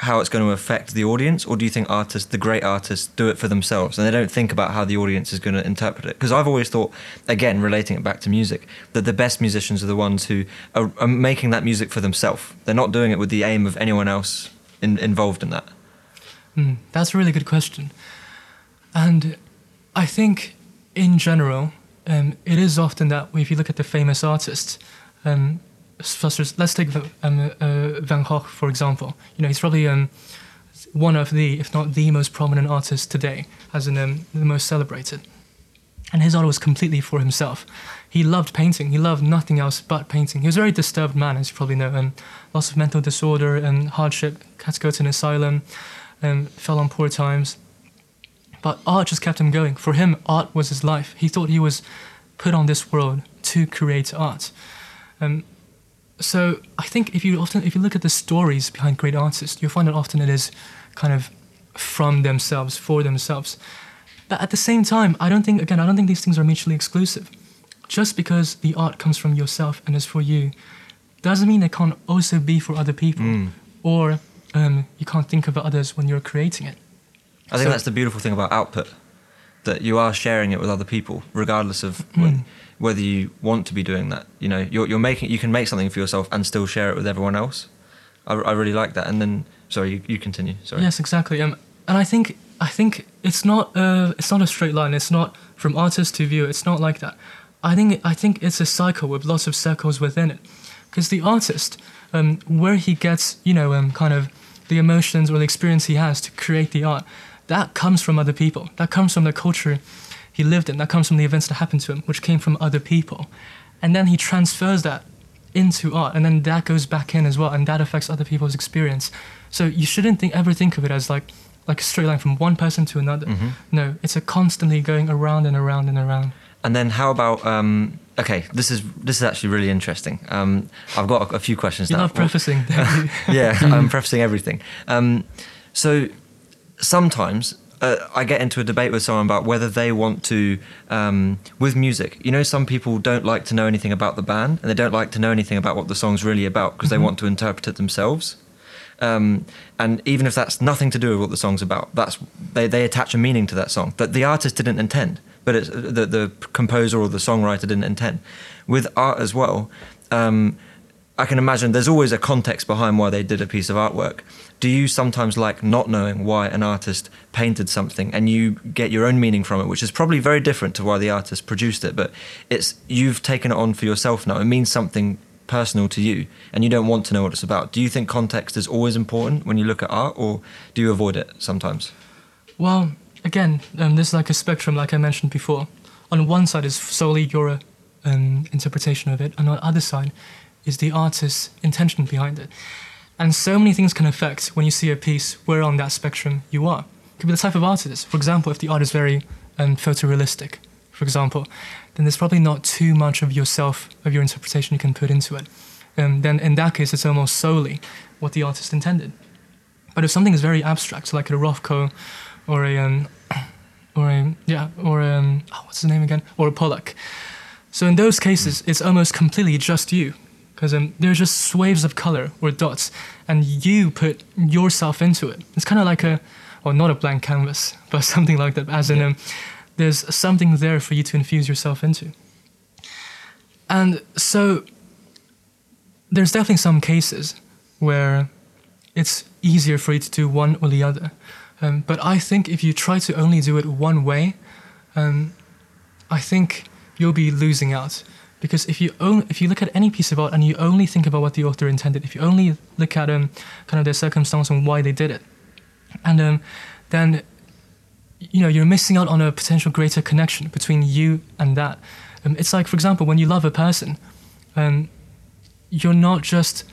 how it's going to affect the audience, or do you think artists, the great artists, do it for themselves and they don't think about how the audience is going to interpret it? Because I've always thought, again, relating it back to music, that the best musicians are the ones who are, are making that music for themselves. They're not doing it with the aim of anyone else in, involved in that. Mm, that's a really good question. And I think, in general, um, it is often that if you look at the famous artists, um, let's take um, uh, Van Gogh for example. You know, he's probably um, one of the, if not the most prominent artist today, as in um, the most celebrated. And his art was completely for himself. He loved painting. He loved nothing else but painting. He was a very disturbed man, as you probably know, and lots of mental disorder and hardship. Had to go to an asylum, and fell on poor times. But art just kept him going. For him, art was his life. He thought he was put on this world to create art. Um, so I think if you often if you look at the stories behind great artists, you'll find that often it is kind of from themselves, for themselves. But at the same time, I don't think again, I don't think these things are mutually exclusive. Just because the art comes from yourself and is for you, doesn't mean it can't also be for other people, Mm. or um, you can't think of others when you're creating it. I think So- that's the beautiful thing about output, that you are sharing it with other people, regardless of whe- Mm. whether you want to be doing that. You know, you're, you're making, you can make something for yourself and still share it with everyone else. I, I really like that. And then, sorry, you, you continue. Sorry. Yes, exactly. Um, and I think I think it's not uh, it's not a straight line. It's not from artist to viewer. It's not like that. I think I think it's a cycle with lots of circles within it, because the artist, um, where he gets you know um, kind of the emotions or the experience he has to create the art, that comes from other people. That comes from the culture he lived in. That comes from the events that happened to him, which came from other people, and then he transfers that into art, and then that goes back in as well, and that affects other people's experience. So you shouldn't think ever think of it as like like a straight line from one person to another. Mhm. No, it's a constantly going around and around and around. And then how about, um, okay, this is, this is actually really interesting. Um, I've got a, a few questions You now. love prefacing, yeah, I'm prefacing everything. Um, so sometimes uh, I get into a debate with someone about whether they want to, um, with music. You know, some people don't like to know anything about the band, and they don't like to know anything about what the song's really about because Mhm. they want to interpret it themselves. Um, and even if that's nothing to do with what the song's about, that's they, they attach a meaning to that song that the artist didn't intend, but it's, the the composer or the songwriter didn't intend. With art as well, um, I can imagine there's always a context behind why they did a piece of artwork. Do you sometimes like not knowing why an artist painted something and you get your own meaning from it, which is probably very different to why the artist produced it, but it's you've taken it on for yourself now. It means something personal to you and you don't want to know what it's about, do you think context is always important when you look at art, or do you avoid it sometimes? Well, again, um, there's like a spectrum, like I mentioned before. On one side is solely your um, interpretation of it, and on the other side is the artist's intention behind it. And so many things can affect when you see a piece where on that spectrum you are. It could be the type of artist. For example, if the art is very um, photorealistic, for example, then there's probably not too much of yourself, of your interpretation you can put into it. Um, then in that case, it's almost solely what the artist intended. But if something is very abstract, like a Rothko or a, um, or a yeah, or a, um, oh, what's his name again, or a Pollock. So in those cases, it's almost completely just you, because um, they're just swaves of color or dots, and you put yourself into it. It's kind of like a, well, not a blank canvas, but something like that. As in, um, there's something there for you to infuse yourself into. And so there's definitely some cases where it's easier for you to do one or the other. Um, but I think if you try to only do it one way, um, I think you'll be losing out. Because if you own, if you look at any piece of art and you only think about what the author intended, if you only look at um, kind of their circumstance and why they did it, and um, then you know you're missing out on a potential greater connection between you and that. Um, it's like, for example, when you love a person, um, you're not just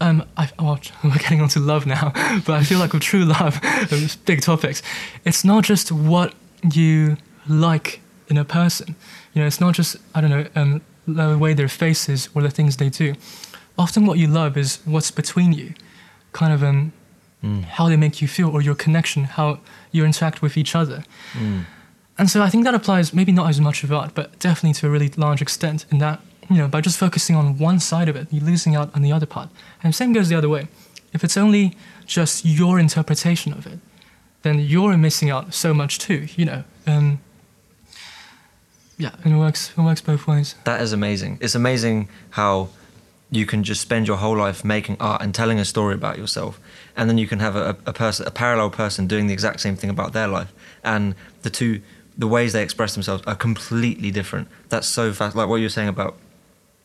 um, I, oh, we're getting onto love now, but I feel like with true love, big topics, it's not just what you like in a person. You know, it's not just I don't know um, the way their faces or the things they do. Often, what you love is what's between you, kind of um, mm. how they make you feel or your connection, how you interact with each other. Mm. And so I think that applies maybe not as much of art, but definitely to a really large extent in that you know, by just focusing on one side of it, you're losing out on the other part. And same goes the other way. If it's only just your interpretation of it, then you're missing out so much too, you know. Um, yeah, and it works, it works both ways. That is amazing. It's amazing how you can just spend your whole life making art and telling a story about yourself, and then you can have a, a person, a parallel person, doing the exact same thing about their life, and the two, the ways they express themselves are completely different. That's so fast. Like what you're saying about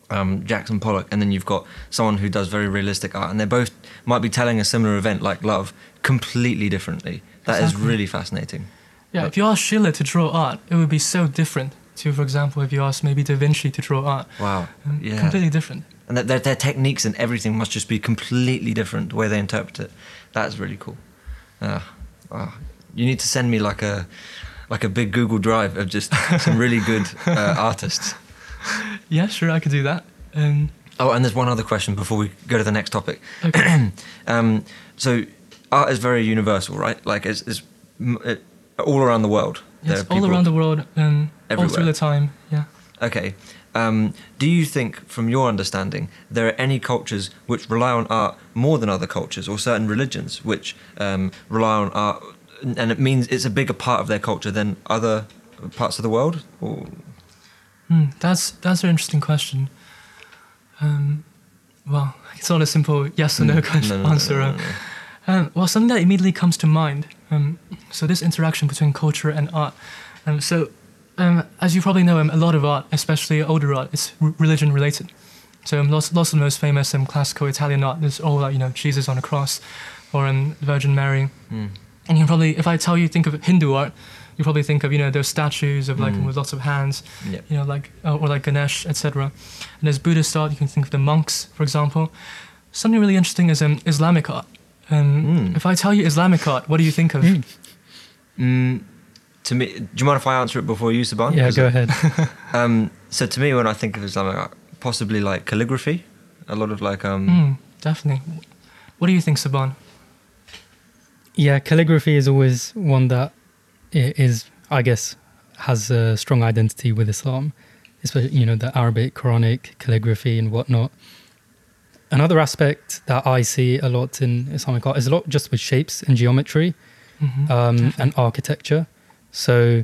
um, Jackson Pollock, and then you've got someone who does very realistic art, and they both might be telling a similar event like love completely differently. That exactly. is really fascinating. Yeah, but if you ask Schiele to draw art, it would be so different to, for example, if you ask maybe Da Vinci to draw art. Wow. Um, yeah. Completely different. And their, their techniques and everything must just be completely different the way they interpret it. That's really cool. Uh, wow. You need to send me like a like a big Google Drive of just some really good uh, artists yeah, sure, I could do that. Um, oh, and there's one other question before we go to the next topic. Okay. um, so, art is very universal, right? Like, it's, it's it, all around the world. Yes, all around the world, and all through the time. Yeah. Okay. Um, do you think, from your understanding, there are any cultures which rely on art more than other cultures, or certain religions which um, rely on art, and it means it's a bigger part of their culture than other parts of the world? Or Hmm, that's that's an interesting question. Um, well, it's not a simple yes or no, mm, question, no, no answer. No, um, well, something that immediately comes to mind. Um, so this interaction between culture and art. Um, so, um, as you probably know, um, a lot of art, especially older art, is r- religion related. So lots, lots of the most famous um, classical Italian art is all like you know Jesus on a cross, or um, Virgin Mary. Mm. And you probably, if I tell you, think of Hindu art, you probably think of you know those statues of like mm. with lots of hands, yep. you know like uh, or like Ganesh, etc. And there's Buddhist art. You can think of the monks, for example. Something really interesting is um, Islamic art. And mm. if I tell you Islamic art, what do you think of? Mm. mm to me, do you mind if I answer it before you, Saban? Yeah, go ahead. um, so to me, when I think of Islamic art, possibly like calligraphy, a lot of like um. Mm, definitely. What do you think, Saban? Yeah, calligraphy is always one that is, I guess, has a strong identity with Islam, especially you know the Arabic Quranic calligraphy and whatnot. Another aspect that I see a lot in Islamic art is a lot just with shapes and geometry mm-hmm, um, and architecture. So,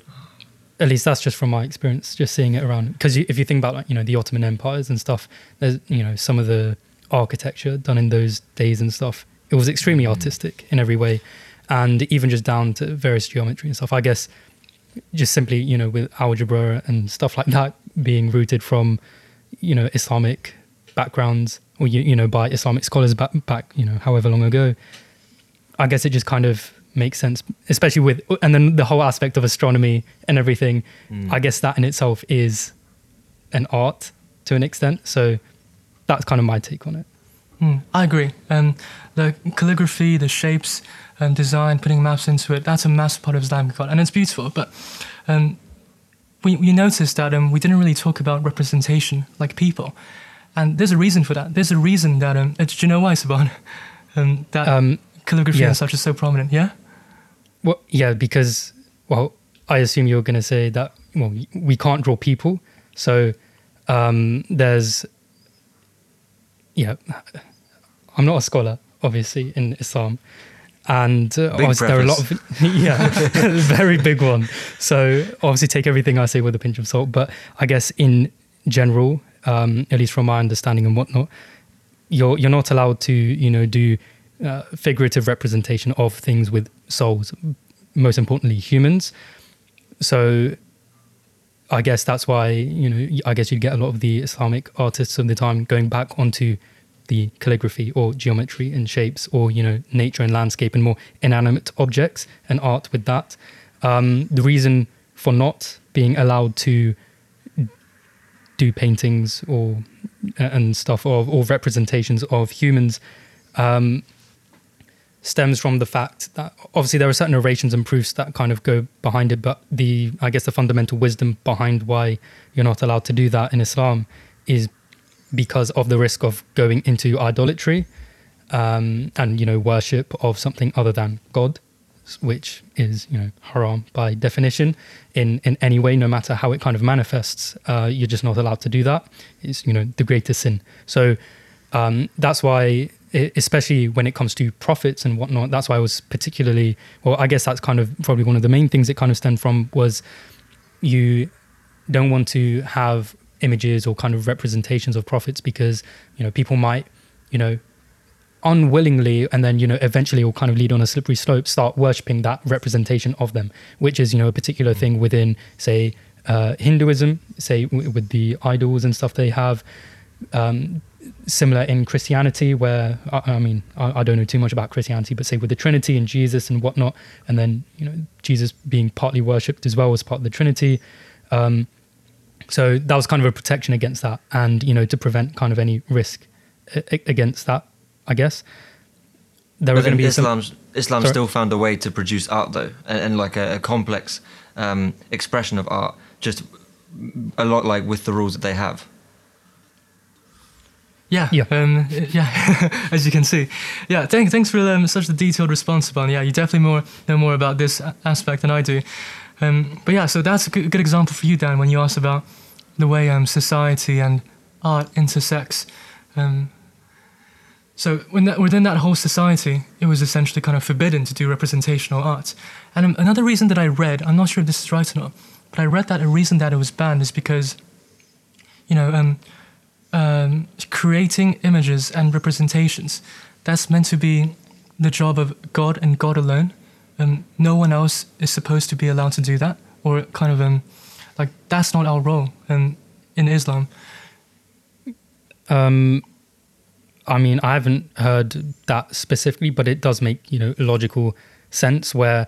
at least that's just from my experience, just seeing it around. Because if you think about like you know the Ottoman empires and stuff, there's you know some of the architecture done in those days and stuff. It was extremely mm-hmm. artistic in every way and even just down to various geometry and stuff. I guess just simply, you know, with algebra and stuff like that being rooted from, you know, Islamic backgrounds or you, you know by Islamic scholars back back you know however long ago. I guess it just kind of makes sense, especially with and then the whole aspect of astronomy and everything. Mm. I guess that in itself is an art to an extent. So that's kind of my take on it. Hmm, I agree. Um, the calligraphy, the shapes, and design, putting maps into it, that's a massive part of Islamic art, and it's beautiful. But um, we, we noticed that um, we didn't really talk about representation like people. And there's a reason for that. There's a reason that, um, uh, do you know why, Saban? Um, that Um, calligraphy yeah. and such is so prominent, yeah? Well, yeah, because well, I assume you're going to say that well, we can't draw people, so um, there's yeah. I'm not a scholar, obviously, in Islam, and uh, Big obviously there are a lot of yeah, very big one. So obviously take everything I say with a pinch of salt. But I guess in general, um, at least from my understanding and whatnot, you're you're not allowed to you know do uh, figurative representation of things with souls. Most importantly, humans. So I guess that's why you know I guess you'd get a lot of the Islamic artists of the time going back onto the calligraphy or geometry and shapes or you know nature and landscape and more inanimate objects and art with that. Um, the reason for not being allowed to do paintings or and stuff of or representations of humans um, stems from the fact that obviously there are certain narrations and proofs that kind of go behind it, but the I guess the fundamental wisdom behind why you're not allowed to do that in Islam is because of the risk of going into idolatry um, and you know worship of something other than God, which is you know haram by definition in in any way, no matter how it kind of manifests. Uh, you're just not allowed to do that. It's you know the greatest sin. So um, that's why especially when it comes to prophets and whatnot that's why i was particularly well i guess that's kind of probably one of the main things it kind of stemmed from was you don't want to have images or kind of representations of prophets because you know people might you know unwillingly and then you know eventually will kind of lead on a slippery slope start worshipping that representation of them which is you know a particular thing within say uh, hinduism say w- with the idols and stuff they have um, similar in Christianity, where I, I mean, I, I don't know too much about Christianity, but say with the Trinity and Jesus and whatnot, and then you know Jesus being partly worshipped as well as part of the Trinity. Um, so that was kind of a protection against that, and you know to prevent kind of any risk against that, I guess. There But are going to be some, Islam Sorry? still found a way to produce art though, and, and like a, a complex um, expression of art, just a lot like with the rules that they have. Yeah, Yeah. um, yeah. as you can see, yeah. Thank, thanks for um, such a detailed response, Ban. Yeah, you definitely more know more about this aspect than I do. Um, but yeah, so that's a good, good example for you, Dan, when you asked about the way um, society and art intersects. Um, so that, within that whole society, it was essentially kind of forbidden to do representational art. And another reason that I read, I'm not sure if this is right or not, but I read that a reason that it was banned is because, you know, um, um, creating images and representations. That's meant to be the job of God and God alone. Um, no one else is supposed to be allowed to do that, or kind of um, like that's not our role um, in Islam. Um, I mean, I haven't heard that specifically, but it does make you know logical sense. Where,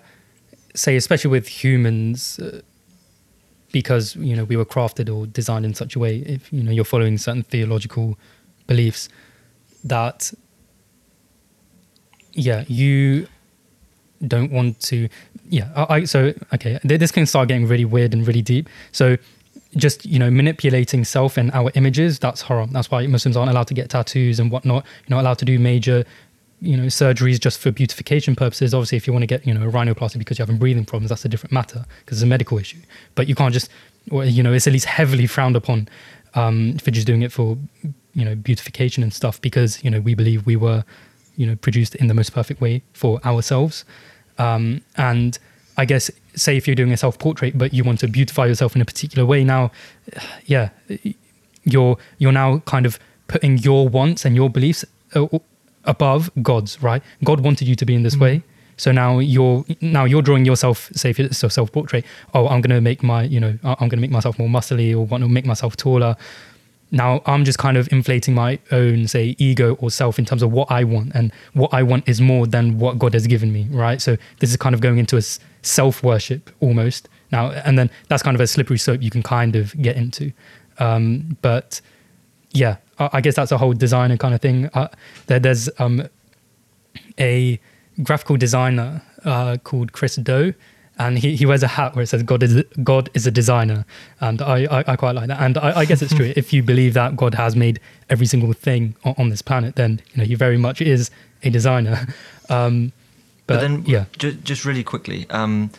say, especially with humans, uh, because you know we were crafted or designed in such a way, if you know you're following certain theological beliefs, that yeah, you don't want to. Yeah, I, I so okay. This can start getting really weird and really deep. So just you know manipulating self and our images that's haram. That's why muslims aren't allowed to get tattoos and whatnot. You're not allowed to do major you know surgeries just for beautification purposes. Obviously if you want to get you know a rhinoplasty because you're having breathing problems that's a different matter because it's a medical issue. But you can't just or, you know it's at least heavily frowned upon um, for just doing it for you know beautification and stuff because you know we believe we were you know produced in the most perfect way for ourselves. Um, and I guess say if you're doing a self portrait, but you want to beautify yourself in a particular way, now, yeah, you're you're now kind of putting your wants and your beliefs uh, above God's. Right? God wanted you to be in this Mhm. way, so now you're now you're drawing yourself. Say if it's a self portrait, oh, I'm going to make my you know I'm going to make myself more muscly or want to make myself taller. Now I'm just kind of inflating my own, say, ego or self in terms of what I want, and what I want is more than what God has given me, right? So this is kind of going into a self worship almost now, and then that's kind of a slippery slope you can kind of get into. Um, but yeah, I, I, guess that's a whole designer kind of thing. Uh, there, there's um, a graphical designer uh, called Chris Do, and he, he wears a hat where it says God is God is a designer, and I, I, I quite like that. And I, I, guess it's true. if you believe that God has made every single thing on, on, this planet, then you know he very much is a designer. Um, but, but, then, yeah, just, just really quickly, um,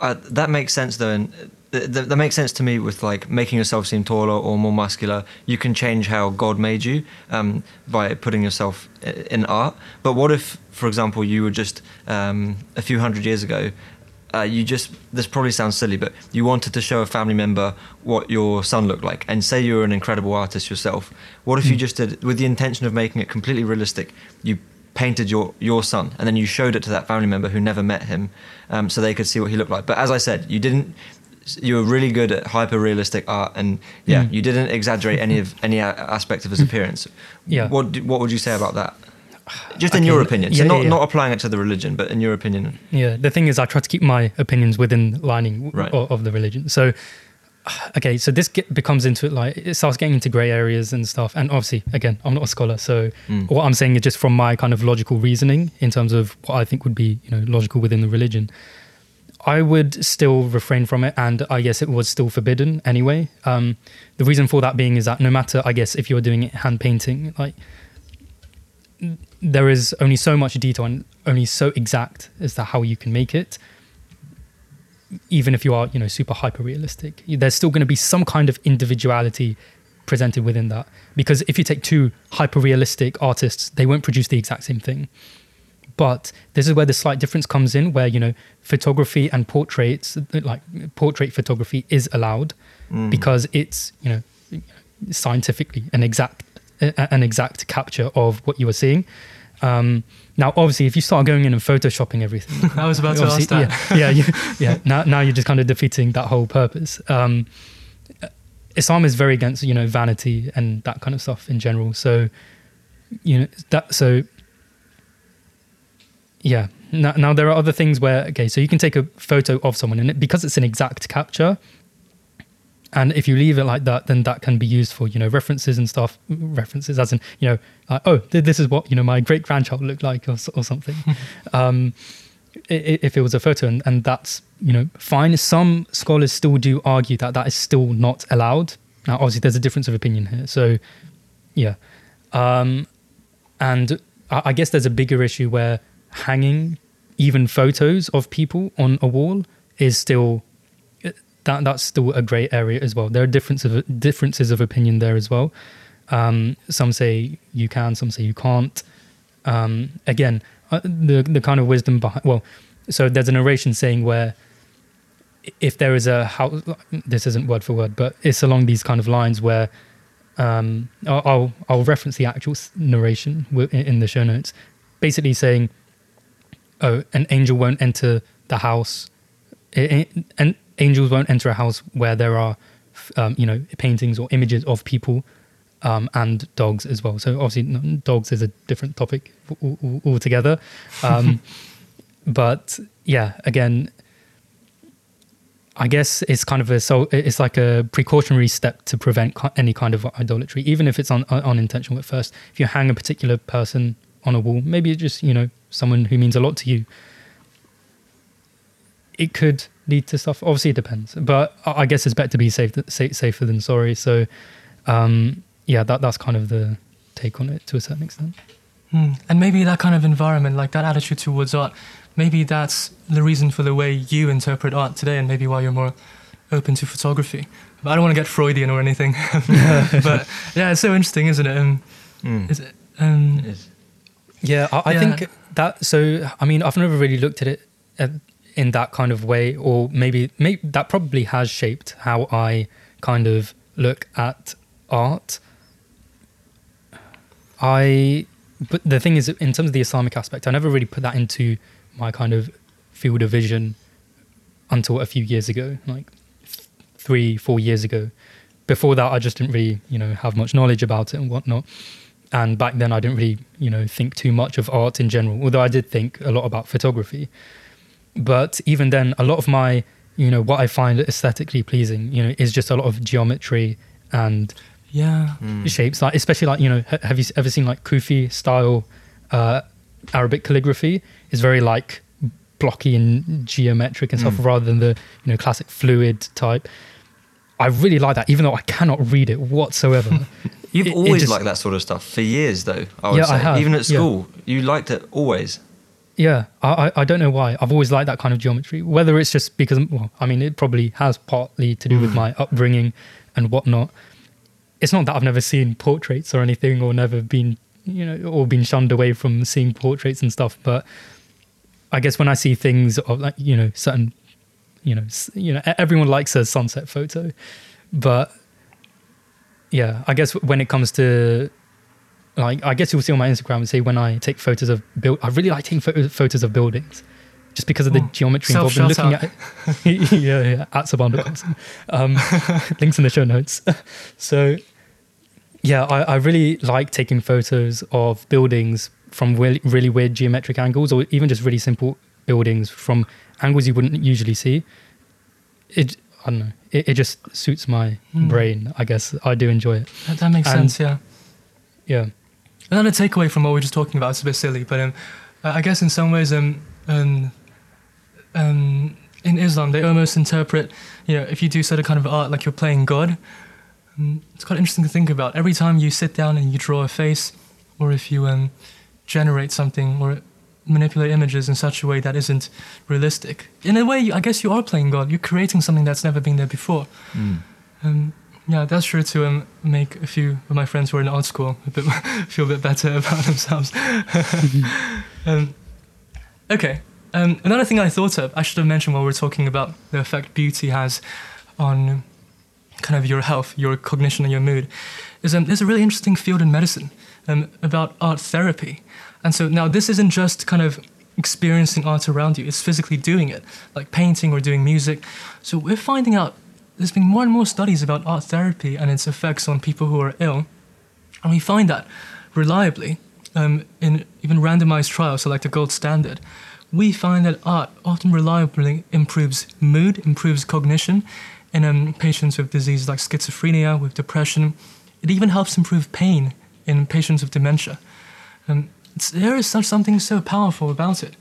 uh, that makes sense though, and that, that, makes sense to me with like making yourself seem taller or more muscular. You can change how God made you um, by putting yourself in art. But what if, for example, you were just um, a few hundred years ago, uh, you just this probably sounds silly, but you wanted to show a family member what your son looked like, and say you're an incredible artist yourself. What if mm. you hmm. just did with the intention of making it completely realistic? You painted your your son, and then you showed it to that family member who never met him, um, so they could see what he looked like. But as I said, you didn't you were really good at hyper realistic art, and yeah, mm. you didn't exaggerate any of any aspect of his appearance. Yeah. What what would you say about that? Just in your opinion, so yeah, not yeah. not applying it to the religion, but in your opinion. Yeah, the thing is, I try to keep my opinions within the lining right. of, of, the religion. So, okay, so this get, becomes into it like it starts getting into grey areas and stuff. And obviously, again, I'm not a scholar, so mm. what I'm saying is just from my kind of logical reasoning in terms of what I think would be you know logical within the religion. I would still refrain from it, and I guess it was still forbidden anyway. Um, the reason for that being is that no matter, I guess, if you're doing it hand painting, like there is only so much detail and only so exact as to how you can make it. Even if you are, you know, super hyper realistic, there's still going to be some kind of individuality presented within that. Because if you take two hyper realistic artists, they won't produce the exact same thing. But this is where the slight difference comes in, where you know photography and portraits, like portrait photography, is allowed mm. because it's you know scientifically an exact an exact capture of what you are seeing. Um, now, obviously, if you start going in and photoshopping everything, I was about to ask that. Yeah, yeah, yeah. Now, now you're just kind of defeating that whole purpose. Um, Islam is very against you know vanity and that kind of stuff in general. So, you know that so yeah. Now, now there are other things where okay, so you can take a photo of someone, and it, because it's an exact capture, and if you leave it like that, then that can be used for you know references and stuff. References, as in you know, like, oh, this is what you know my great grandchild looked like, or, or something. um, if it was a photo, and, and that's you know fine. Some scholars still do argue that that is still not allowed. Now, obviously, there's a difference of opinion here. So, yeah, um, and I, I guess there's a bigger issue where hanging even photos of people on a wall is still that that's still a grey area as well. There are differences of, differences of opinion there as well. Um, some say you can, some say you can't. Um, again, uh, the the kind of wisdom behind well, so there's a narration saying where if there is a house, this isn't word for word, but it's along these kind of lines where um, I'll I'll reference the actual narration in the show notes, basically saying oh, an angel won't enter the house, and angels won't enter a house where there are, um, you know, paintings or images of people um, and dogs as well. So obviously, dogs is a different topic altogether. Um, but yeah, again, I guess it's kind of a so it's like a precautionary step to prevent any kind of idolatry, even if it's un, unintentional at first. If you hang a particular person on a wall, maybe it's just you know someone who means a lot to you, it could lead to stuff. Obviously, it depends, but I guess it's better to be safe, safer than sorry. So, um, yeah, that that's kind of the take on it to a certain extent. Hmm. And maybe that kind of environment, like that attitude towards art, maybe that's the reason for the way you interpret art today, and maybe why you're more open to photography. But I don't want to get Freudian or anything. but yeah, it's so interesting, isn't it? Um, mm. is it, um, it is. Yeah, I, I yeah. think that. So, I mean, I've never really looked at it uh, in that kind of way, or maybe, maybe that probably has shaped how I kind of look at art. I, but the thing is, in terms of the Islamic aspect, I never really put that into my kind of field of vision until a few years ago, like three, four years ago, before that, I just didn't really, you know, have much knowledge about it and whatnot. And back then, I didn't really, you know, think too much of art in general. Although I did think a lot about photography. But even then, a lot of my, you know, what I find aesthetically pleasing, you know, is just a lot of geometry and Yeah. Mm. shapes. Like especially like you know, ha- have you ever seen like Kufi style uh, Arabic calligraphy? Is very like blocky and geometric and stuff, Mm. rather than the you know classic fluid type. I really like that, even though I cannot read it whatsoever. You've It- it always just- liked that sort of stuff for years, though. I would Yeah, say, I have, even at yeah. school, you liked it always. Yeah, I, I don't know why. I've always liked that kind of geometry. Whether it's just because, well, I mean, it probably has partly to do with Mm. my upbringing and whatnot. It's not that I've never seen portraits or anything, or never been, you know, or been shunned away from seeing portraits and stuff. But I guess when I see things of like, you know, certain, you know, you know, everyone likes a sunset photo, but yeah, I guess when it comes to like I guess you'll see on my Instagram and see when I take photos of build I really like taking photos, photos of buildings just because of the Oh, geometry involved in looking at it. yeah, yeah, at Saban.com. Um, links in the show notes. so yeah, I, I really like taking photos of buildings from really, really weird geometric angles or even just really simple buildings from angles you wouldn't usually see. It I don't know. It, it just suits my Hmm. brain, I guess. I do enjoy it. That, that makes And- sense. Yeah. Yeah. Another takeaway from what we were just talking about, it's a bit silly, but um, I I guess in some ways, um, um, um, in Islam, they almost interpret, you know, if you do certain kind of art, like you're playing God. Um, it's quite interesting to think about. Every time you sit down and you draw a face, or if you um, generate something or manipulate images in such a way that isn't realistic, in a way, I guess you are playing God. You're creating something that's never been there before. Mm. Um, yeah, that's sure to um, make a few of my friends who are in art school a bit feel a bit better about themselves. um, okay, um, another thing I thought of, I should have mentioned while we are talking about the effect beauty has on kind of your health, your cognition, and your mood, is um, there's a really interesting field in medicine um, about art therapy. And so now this isn't just kind of experiencing art around you, it's physically doing it, like painting or doing music. So we're finding out there's been more and more studies about art therapy and its effects on people who are ill. And we find that reliably um, in even randomized trials, so like the gold standard, we find that art often reliably improves mood, improves cognition in um, patients with diseases like schizophrenia, with depression. It even helps improve pain in patients with dementia. Um, there is such something so powerful about it.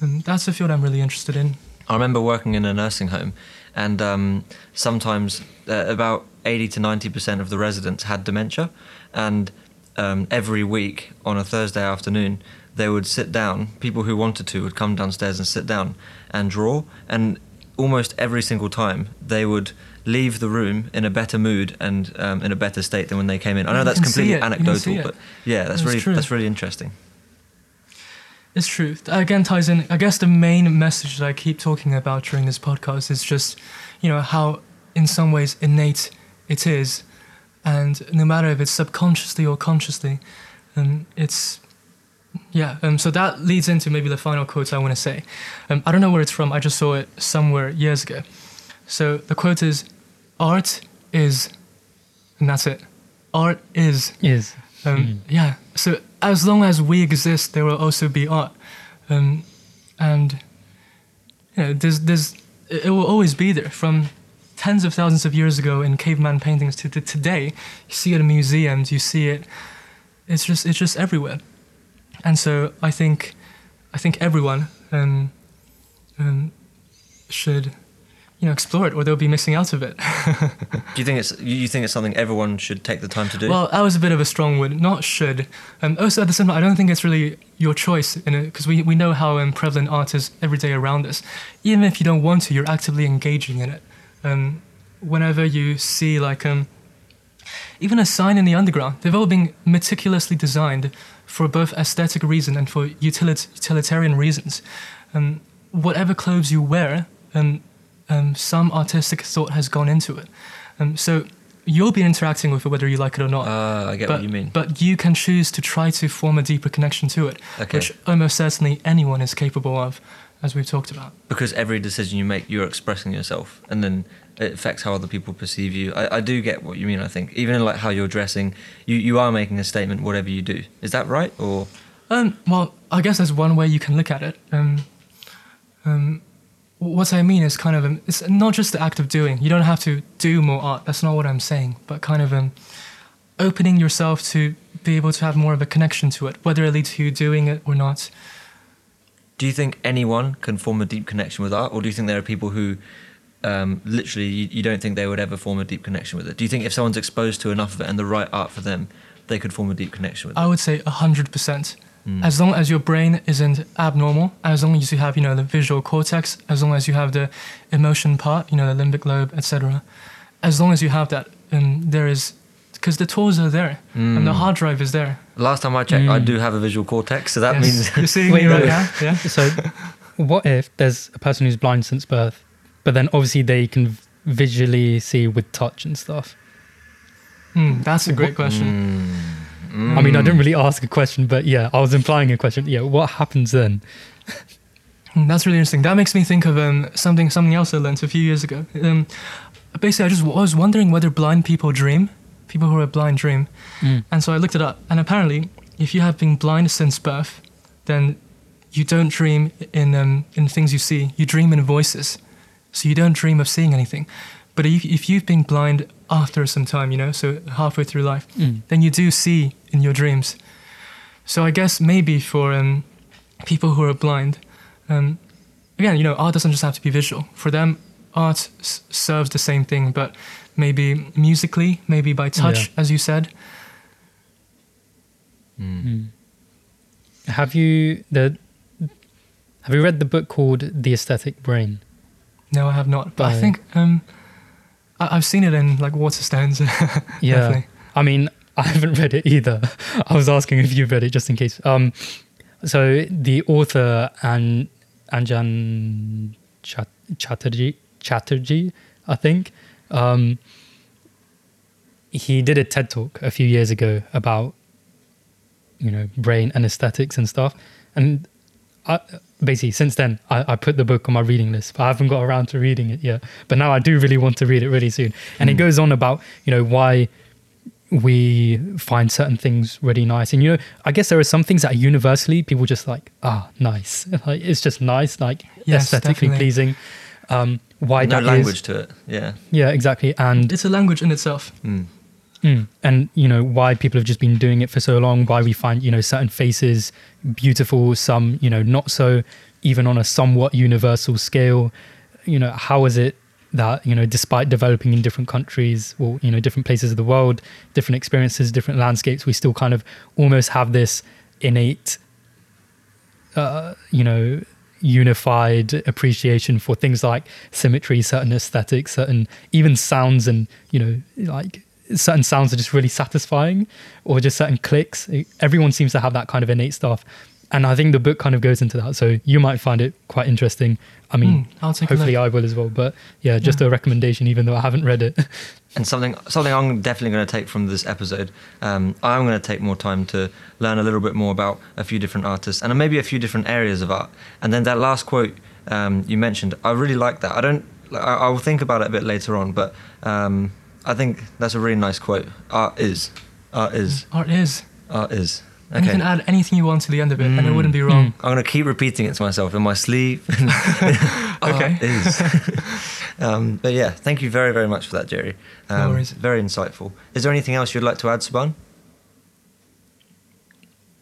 And that's a field I'm really interested in. I remember working in a nursing home, and um, sometimes uh, about 80 to 90% of the residents had dementia. And um, every week on a Thursday afternoon, they would sit down, people who wanted to would come downstairs and sit down and draw. And almost every single time, they would leave the room in a better mood and um, in a better state than when they came in. I know that's completely it, you can see anecdotal, but yeah, that's, That's really true. that's really interesting. It's true. That Again, ties in. I guess the main message that I keep talking about during this podcast is just, you know, how in some ways innate it is, and no matter if it's subconsciously or consciously, um, it's, yeah. Um, so that leads into maybe the final quote I want to say. Um, I don't know where it's from. I just saw it somewhere years ago. So the quote is, "Art is," and that's it. Art is. Is. Um, Mm. Yeah. So as long as we exist, there will also be art, um, and you know, there's there's it will always be there from tens of thousands of years ago in caveman paintings to, to today. You see it in museums. You see it. It's just it's just everywhere, and so I think I think everyone um, um, should you know explore it, or they'll be missing out of it. Do you think it's you think it's something everyone should take the time to do? Well, that was a bit of a strong word. Not should. Um, also, at the same time, I don't think it's really your choice in it because we, we know how um, prevalent art is every day around us. Even if you don't want to, you're actively engaging in it. Um, whenever you see like um, even a sign in the underground, they've all been meticulously designed for both aesthetic reason and for utilit- utilitarian reasons. Um, whatever clothes you wear, um, um, some artistic thought has gone into it. Um, so you'll be interacting with it whether you like it or not. Ah, I get but, what you mean. But you can choose to try to form a deeper connection to it, Okay. which almost certainly anyone is capable of. as we've talked about. because every decision you make, you're expressing yourself, and then it affects how other people perceive you. I, I do get what you mean. I think even in like how you're dressing, you you are making a statement. Whatever you do, is that right? Or Um, well, I guess there's one way you can look at it. Um, um, what I mean is kind of um, it's not just the act of doing. You don't have to do more art. That's not what I'm saying. But kind of um, opening yourself to be able to have more of a connection to it, whether it leads to you doing it or not. do you think anyone can form a deep connection with art, or do you think there are people who um, literally you, you don't think they would ever form a deep connection with it? Do you think if someone's exposed to enough of it and the right art for them, they could form a deep connection with it? I would say hundred percent. Mm. As long as your brain isn't abnormal, as long as you have, you know, the visual cortex, as long as you have the emotion part, you know, the limbic lobe, etc. As long as you have that, um, there is, because the tools are there and the Mm. hard drive is there. Last time I checked, I Mm. do have a visual cortex, so that Yes. means you're seeing me right now. Yeah. So, what if there's a person who's blind since birth, but then obviously they can visually see with touch and stuff? Hmm, that's a great question. Mm. I mean, I Mm. didn't really ask a question, but yeah, I was implying a question. Yeah, what happens then? Hmm, That's really interesting. That makes me think of um, something something else I learned a few years ago. Um, basically, I just w- I was wondering whether blind people dream. People who are blind dream. Mm. And so I looked it up, and apparently, if you have been blind since birth, then you don't dream in um, in things you see. You dream in voices, so you don't dream of seeing anything. But if, if you've been blind after some time, you know, so halfway through life, Mm. then you do see in your dreams. So I guess maybe for um, people who are blind, um, again, you know, art doesn't just have to be visual. For them, art s- serves the same thing, but maybe musically, maybe by touch, Yeah. as you said. Mm. Mm. Have you the Have you read the book called The Aesthetic Brain? No, I have not. But I think um, I- I've seen it in like Waterstones. Yeah. Definitely. I mean, I haven't read it either. I was asking if you've read it just in case. Um, so the author and Anjan Chat- Chatterjee, Chatterjee, I think, um, he did a TED talk a few years ago about you know brain and aesthetics and stuff, and I, basically since then I, I put the book on my reading list, but I haven't got around to reading it yet. But now I do really want to read it really soon, and it Hmm. goes on about you know why we find certain things really nice and you know i guess there are some things that are universally people just like ah nice like it's just nice like Yes, aesthetically definitely. pleasing um why no that is- language to it. Yeah. yeah exactly and It's a language in itself. Mm. Mm. And you know why people have just been doing it for so long. Why we find you know certain faces beautiful, some you know not so, even on a somewhat universal scale. You know how is it that you know despite developing in different countries or you know different places of the world, different experiences, different landscapes, we still kind of almost have this innate, uh, you know, unified appreciation for things like symmetry, certain aesthetics, certain even sounds, and you know, like certain sounds are just really satisfying, or just certain clicks. Everyone seems to have that kind of innate stuff, and I think the book kind of goes into that. So you might find it quite interesting. I mean, I'll take a hopefully. I will as well. But yeah, just Yeah. a recommendation, even though I haven't read it. And something something I'm definitely going to take from this episode. Um, I'm going to take more time to learn a little bit more about a few different artists and maybe a few different areas of art. And then that last quote um, you mentioned, I really like that. I don't. I, I will think about it a bit later on, but um, I think that's a really nice quote. Art is, art is, Art is. art is. And you can add anything you want to the end of it, and it Mm. wouldn't be wrong. I'm going to keep repeating it to myself in my sleep. Okay. Art is. um, but yeah, thank you very, very much for that, Jerry. Um, No worries. Very insightful. Is there anything else you'd like to add, Saban?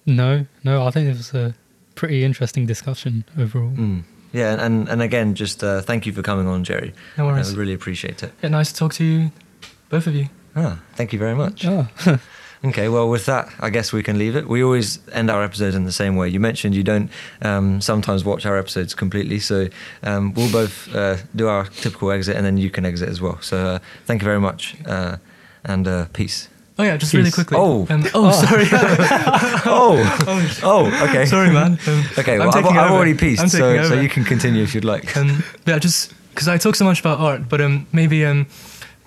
no, no, I think it was a pretty interesting discussion overall. Mm. Yeah, and, and again, just uh, thank you for coming on, Jerry. No worries. I really appreciate it. Yeah, nice to talk to you, both of you. Ah, thank you very much. Oh. Okay, well, with that, I guess we can leave it. We always end our episodes in the same way. You mentioned you don't um, sometimes watch our episodes completely, so um, we'll both uh, do our typical exit and then you can exit as well. So uh, thank you very much uh, and uh, peace. Oh yeah, just really quickly. Oh. Um, oh, sorry. Oh, oh, okay. sorry, man. Um, Okay, I'm well, I've, taking I've already I'm pieced, so, so you can continue if you'd like. Um, yeah, just because I talk so much about art, but um, maybe um,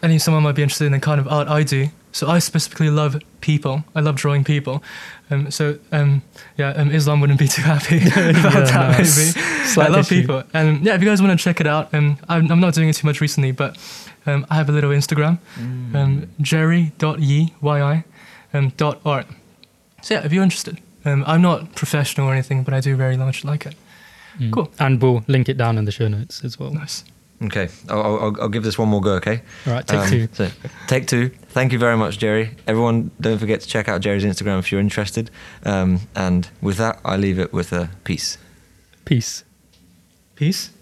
I think someone might be interested in the kind of art I do. So I specifically love people. I love drawing people. Um, so um, yeah, um, Islam wouldn't be too happy about Yeah, that. no, Maybe I love issue. people. And yeah, if you guys want to check it out, um, I'm, I'm not doing it too much recently, but um, I have a little Instagram, um, jerry.yi, Y-I, um, dot art. So yeah, if you're interested. Um, I'm not professional or anything, but I do very much like it. Mm. Cool. And we'll link it down in the show notes as well. Nice. Okay, I'll, I'll, I'll give this one more go. Okay. All right, take Um, two. So, take two. Thank you very much, Jerry. Everyone, don't forget to check out Jerry's Instagram if you're interested. Um, and with that, I leave it with a peace. Peace. Peace.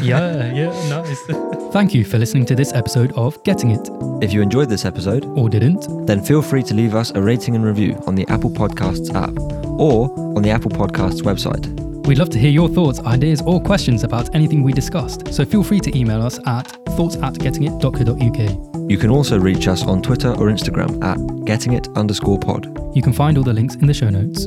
Yeah, yeah, nice. Thank you for listening to this episode of Getting It, If you enjoyed this episode, or didn't. then feel free to leave us a rating and review on the Apple Podcasts app or on the Apple Podcasts website. We'd love to hear your thoughts, ideas, or questions about anything we discussed, so feel free to email us at thoughts at gettingit.co.uk. You can also reach us on Twitter or Instagram at gettingit underscore pod. You can find all the links in the show notes.